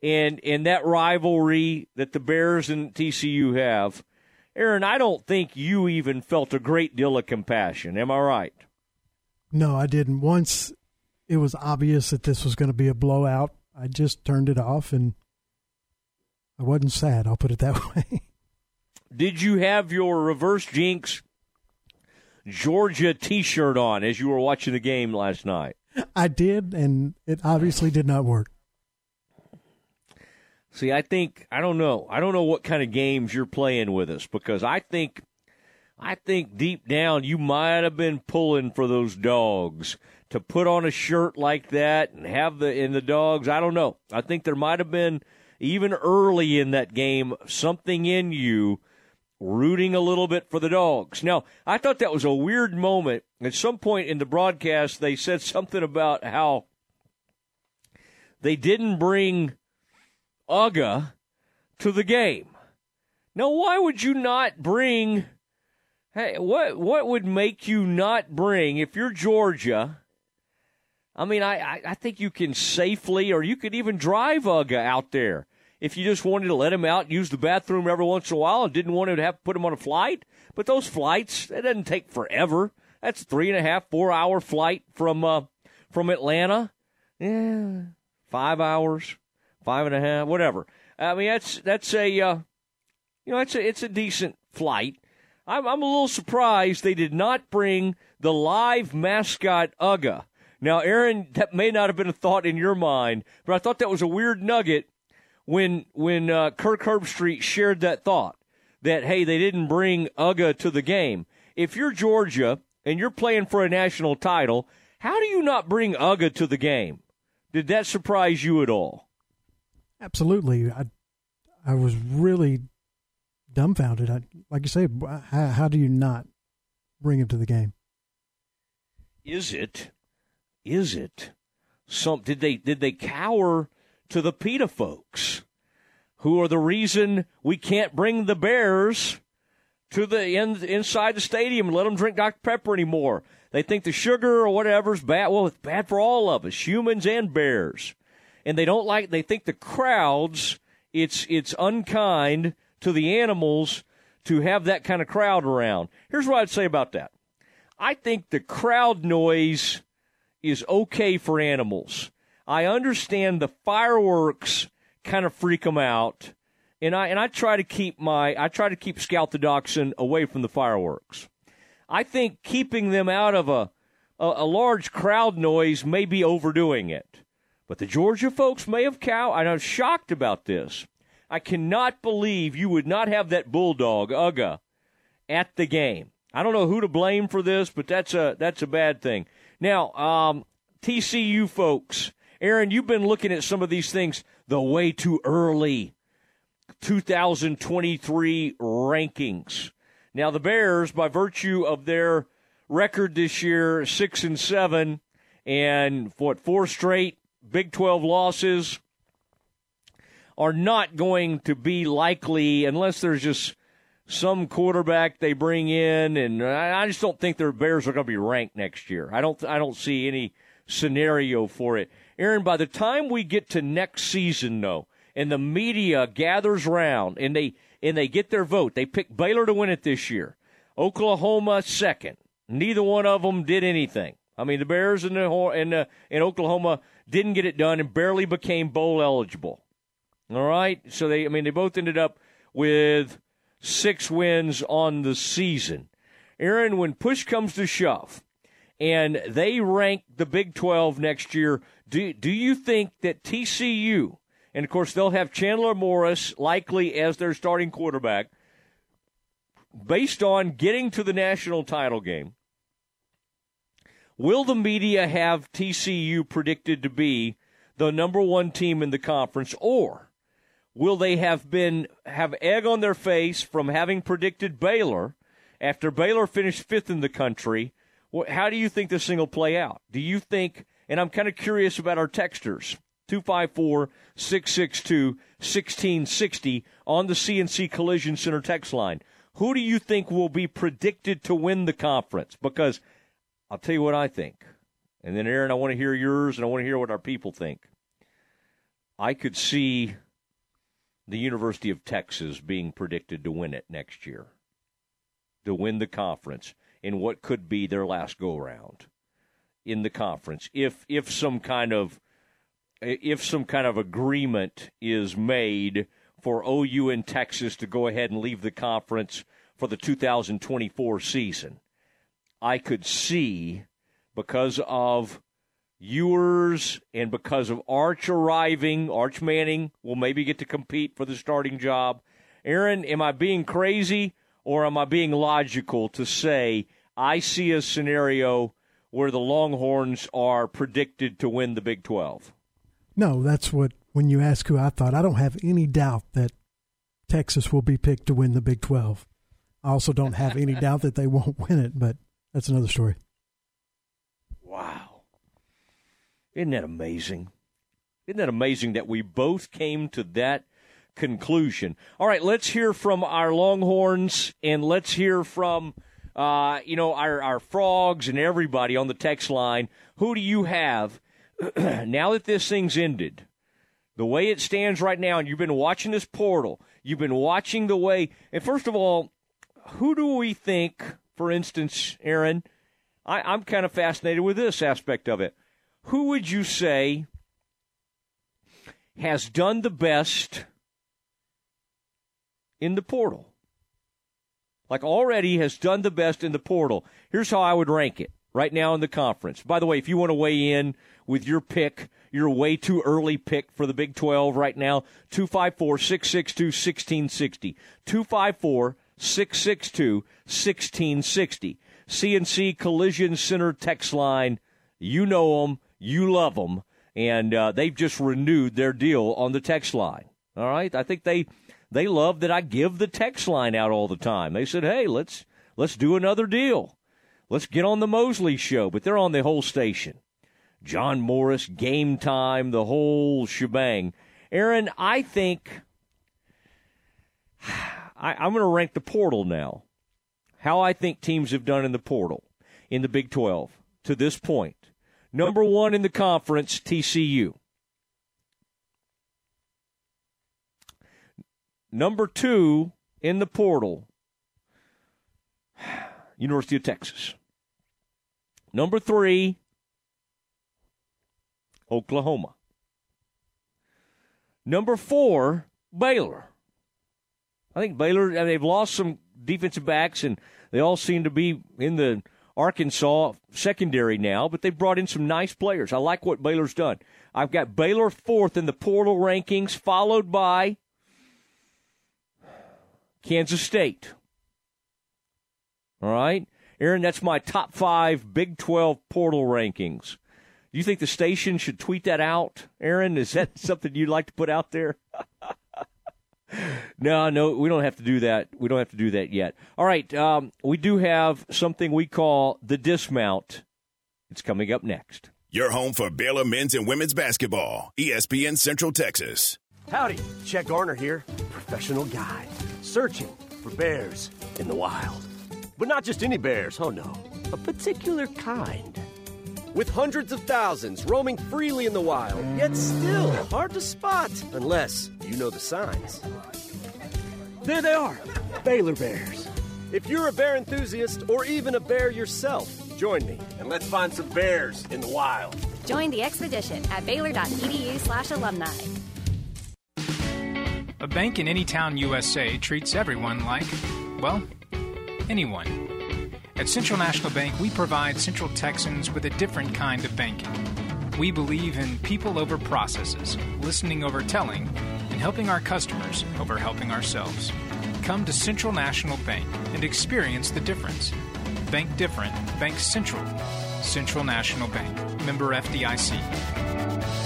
and and that rivalry that the Bears and TCU have, Aaron, I don't think you even felt a great deal of compassion. Am I right? No, I didn't. Once it was obvious that this was going to be a blowout, I just turned it off and I wasn't sad. I'll put it that way. Did you have your reverse jinx Georgia T-shirt on as you were watching the game last night? I did, and it obviously did not work. See, I think I don't know. I don't know what kind of games you're playing with us because I think I think deep down you might have been pulling for those dogs to put on a shirt like that and have the in the dogs. I don't know. I think there might have been even early in that game something in you rooting a little bit for the dogs. Now, I thought that was a weird moment. At some point in the broadcast they said something about how they didn't bring Uga to the game. Now, why would you not bring? Hey, what what would make you not bring if you're Georgia? I mean, I, I, think you can safely, or you could even drive Uga out there if you just wanted to let him out use the bathroom every once in a while and didn't want to have to put him on a flight. But those flights, it doesn't take forever. That's three and a half, four hour flight from uh, from Atlanta. Yeah, five hours five and a half, whatever. I mean, that's that's a uh, you know, it's a it's a decent flight. I'm I'm a little surprised they did not bring the live mascot Uga. Now, Aaron, that may not have been a thought in your mind, but I thought that was a weird nugget when when uh, Kirk Herbstreit shared that thought that hey, they didn't bring Uga to the game. If you're Georgia and you're playing for a national title, how do you not bring Uga to the game? Did that surprise you at all? Absolutely. I I was really dumbfounded. I, like you say, how, how do you not bring him to the game? Is it? Is it? Some did they did they cower to the PETA folks, who are the reason we can't bring the Bears to the in, inside the stadium and let them drink Dr Pepper anymore? They think the sugar or whatever is bad. Well, it's bad for all of us, humans and bears and they don't like they think the crowds it's it's unkind to the animals to have that kind of crowd around. Here's what I'd say about that. I think the crowd noise is okay for animals. I understand the fireworks kind of freak them out, and I and I try to keep my I try to keep Scout the Dachshund away from the fireworks. I think keeping them out of a a, a large crowd noise may be overdoing it. But the Georgia folks may have cow. I'm shocked about this. I cannot believe you would not have that bulldog Uga at the game. I don't know who to blame for this, but that's a that's a bad thing. Now, um, TCU folks, Aaron, you've been looking at some of these things the way too early. 2023 rankings. Now the Bears, by virtue of their record this year, six and seven, and what four straight Big 12 losses are not going to be likely unless there's just some quarterback they bring in, and I just don't think their Bears are going to be ranked next year. I don't. I don't see any scenario for it. Aaron, by the time we get to next season, though, and the media gathers round and they and they get their vote, they pick Baylor to win it this year. Oklahoma second. Neither one of them did anything. I mean, the Bears and the and uh, in Oklahoma didn't get it done and barely became bowl eligible. All right, so they I mean they both ended up with six wins on the season. Aaron, when push comes to shove, and they rank the Big 12 next year, do, do you think that TCU, and of course they'll have Chandler Morris likely as their starting quarterback, based on getting to the national title game, will the media have TCU predicted to be the number one team in the conference, or will they have been have egg on their face from having predicted Baylor after Baylor finished fifth in the country? How do you think this thing will play out? Do you think, and I'm kind of curious about our texters, 254 662 1660 on the CNC Collision Center text line. Who do you think will be predicted to win the conference? Because I'll tell you what I think. And then, Aaron, I want to hear yours and I want to hear what our people think. I could see the University of Texas being predicted to win it next year, to win the conference in what could be their last go round in the conference if if some kind of if some kind of agreement is made for OU and Texas to go ahead and leave the conference for the 2024 season. I could see because of Ewers and because of Arch arriving, Arch Manning will maybe get to compete for the starting job. Aaron, am I being crazy or am I being logical to say I see a scenario where the Longhorns are predicted to win the Big 12? No, that's what, when you ask who I thought, I don't have any doubt that Texas will be picked to win the Big 12. I also don't have any doubt that they won't win it, but that's another story. Wow. Isn't that amazing? Isn't that amazing that we both came to that conclusion? All right, let's hear from our Longhorns and let's hear from uh, you know our our frogs and everybody on the text line. Who do you have now that this thing's ended? The way it stands right now, and you've been watching this portal, you've been watching the way. And first of all, who do we think, for instance, Aaron? I, I'm kind of fascinated with this aspect of it who would you say has done the best in the portal? Like already has done the best in the portal. Here's how I would rank it right now in the conference. By the way, if you want to weigh in with your pick, your way too early pick for the Big 12 right now, 254 662 1660. 254 662 1660. CNC Collision Center text line. You know them. You love them, and uh, they've just renewed their deal on the text line. All right, I think they they love that I give the text line out all the time. They said, "Hey, let's let's do another deal. Let's get on the Mosley show." But they're on the whole station. John Morris, game time, the whole shebang. Aaron, I think I, I'm going to rank the portal now. How I think teams have done in the portal in the Big 12 to this point. Number one in the conference, TCU. Number two in the portal, University of Texas. Number three, Oklahoma. Number four, Baylor. I think Baylor, uh, they've lost some defensive backs, and they all seem to be in the Arkansas secondary now, but they've brought in some nice players. I like what Baylor's done. I've got Baylor fourth in the portal rankings, followed by Kansas State. All right. Aaron, that's my top five Big 12 portal rankings. Do you think the station should tweet that out, Aaron? Is that something you'd like to put out there? no, no, we don't have to do that. We don't have to do that yet. All right, um, we do have something we call the dismount. It's coming up next. Your home for Baylor men's and women's basketball, ESPN Central Texas. Howdy, Chet Garner here, professional guide, searching for bears in the wild. But not just any bears, oh no, a particular kind with hundreds of thousands roaming freely in the wild, yet still hard to spot unless you know the signs. There they are, Baylor Bears. If you're a bear enthusiast or even a bear yourself, join me and let's find some bears in the wild. Join the expedition at baylor.edu slash alumni. A bank in any town USA treats everyone like, well, anyone. At Central National Bank, we provide Central Texans with a different kind of banking. We believe in people over processes, listening over telling, and helping our customers over helping ourselves. Come to Central National Bank and experience the difference. Bank different, Bank Central. Central National Bank, member FDIC.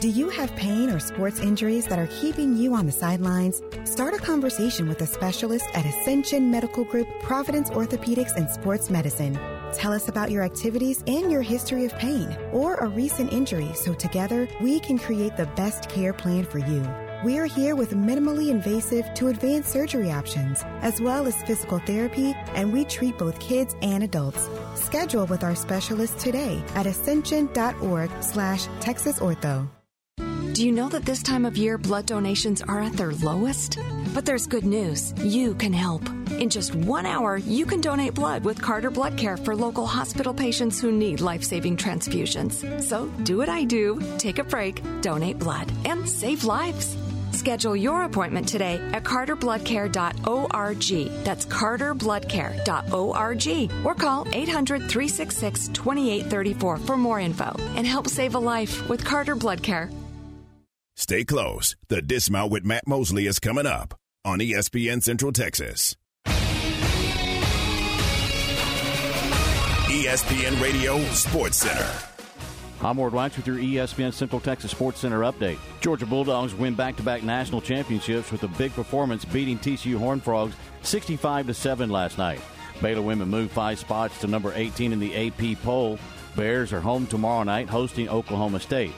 Do you have pain or sports injuries that are keeping you on the sidelines? Start a conversation with a specialist at Ascension Medical Group, Providence Orthopedics and Sports Medicine. Tell us about your activities and your history of pain or a recent injury so together we can create the best care plan for you. We're here with minimally invasive to advanced surgery options, as well as physical therapy, and we treat both kids and adults. Schedule with our specialist today at ascension.org slash texasortho. Do you know that this time of year blood donations are at their lowest? But there's good news. You can help. In just one hour, you can donate blood with Carter Blood Care for local hospital patients who need life saving transfusions. So do what I do take a break, donate blood, and save lives. Schedule your appointment today at carterbloodcare.org. That's carterbloodcare.org. Or call 800 366 2834 for more info and help save a life with Carter Blood Care. Stay close. The Dismount with Matt Mosley is coming up on ESPN Central Texas. ESPN Radio Sports Center. I'm Ward Wax with your ESPN Central Texas Sports Center update. Georgia Bulldogs win back-to-back national championships with a big performance beating TCU Horned Frogs 65 to 7 last night. Baylor women moved five spots to number 18 in the AP poll. Bears are home tomorrow night hosting Oklahoma State.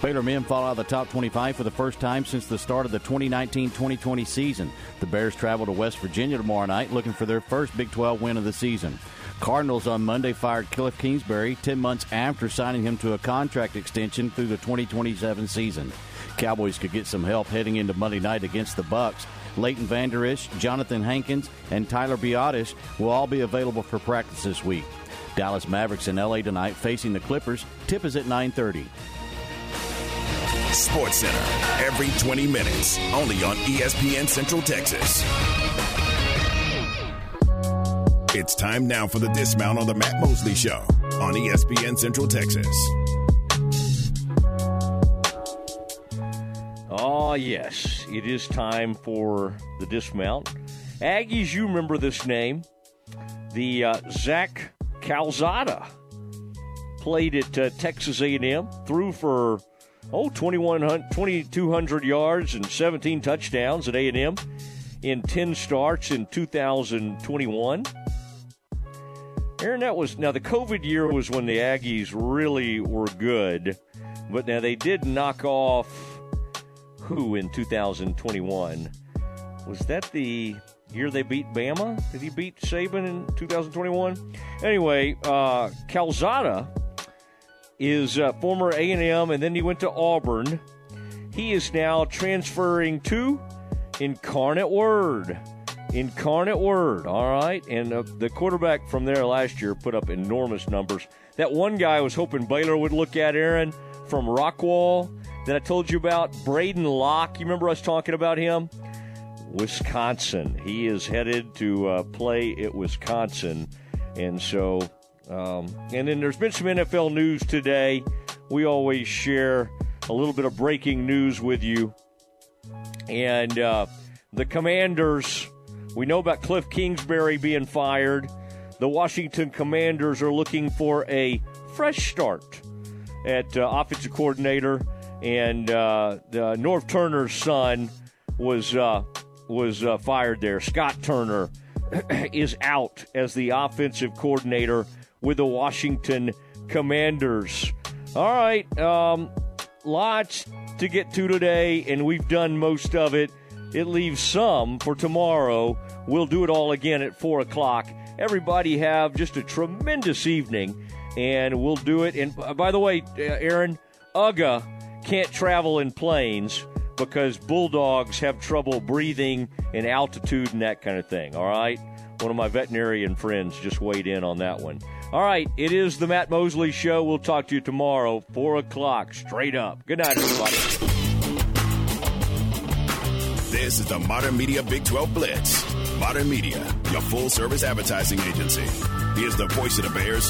Baylor men fall out of the top 25 for the first time since the start of the 2019-2020 season. The Bears travel to West Virginia tomorrow night looking for their first Big 12 win of the season. Cardinals on Monday fired Cliff Kingsbury 10 months after signing him to a contract extension through the 2027 season. Cowboys could get some help heading into Monday night against the Bucs. Leighton Vander Esch, Johnathan Hankins, and Tyler Biadasz will all be available for practice this week. Dallas Mavericks in LA tonight facing the Clippers. Tip is at 9:30. Sports Center every 20 minutes, only on ESPN Central Texas. It's time now for the dismount on the Matt Mosley Show on ESPN Central Texas. Oh, yes. It is time for the dismount. Aggies, you remember this name. The uh, Zach Calzada played at uh, Texas A&M, threw for, oh, 2,200 yards and 17 touchdowns at A&M in 10 starts in 2021. Aaron, that was, now the COVID year was when the Aggies really were good, but now they did knock off who in 2021? Was that the year they beat Bama? Did he beat Saban in 2021? Anyway, uh, Calzada is uh, former A&M, and then he went to Auburn. He is now transferring to Incarnate Word. Incarnate Word, all right? And uh, the quarterback from there last year put up enormous numbers. That one guy I was hoping Baylor would look at, Aaron, from Rockwall that I told you about, Braedyn Locke. You remember us talking about him? Wisconsin. He is headed to uh, play at Wisconsin. And so, um, and then there's been some NFL news today. We always share a little bit of breaking news with you. And uh, the Commanders, we know about Cliff Kingsbury being fired. The Washington Commanders are looking for a fresh start at uh, offensive coordinator. And uh, Norv Turner's son was uh, was uh, fired there. Scott Turner is out as the offensive coordinator with the Washington Commanders. All right, um, lots to get to today, and we've done most of it. It leaves some for tomorrow. We'll do it all again at 4 o'clock. Everybody have just a tremendous evening, and we'll do it. And by the way, uh, Aaron, UGA can't travel in planes because bulldogs have trouble breathing in altitude and that kind of thing. All right. One of my veterinarian friends just weighed in on that one. All right. It is the Matt Mosley Show. We'll talk to you tomorrow, 4 o'clock, straight up. Good night, everybody. This is the Modern Media Big 12 Blitz. Modern Media, your full service advertising agency. Here's the voice of the Bears,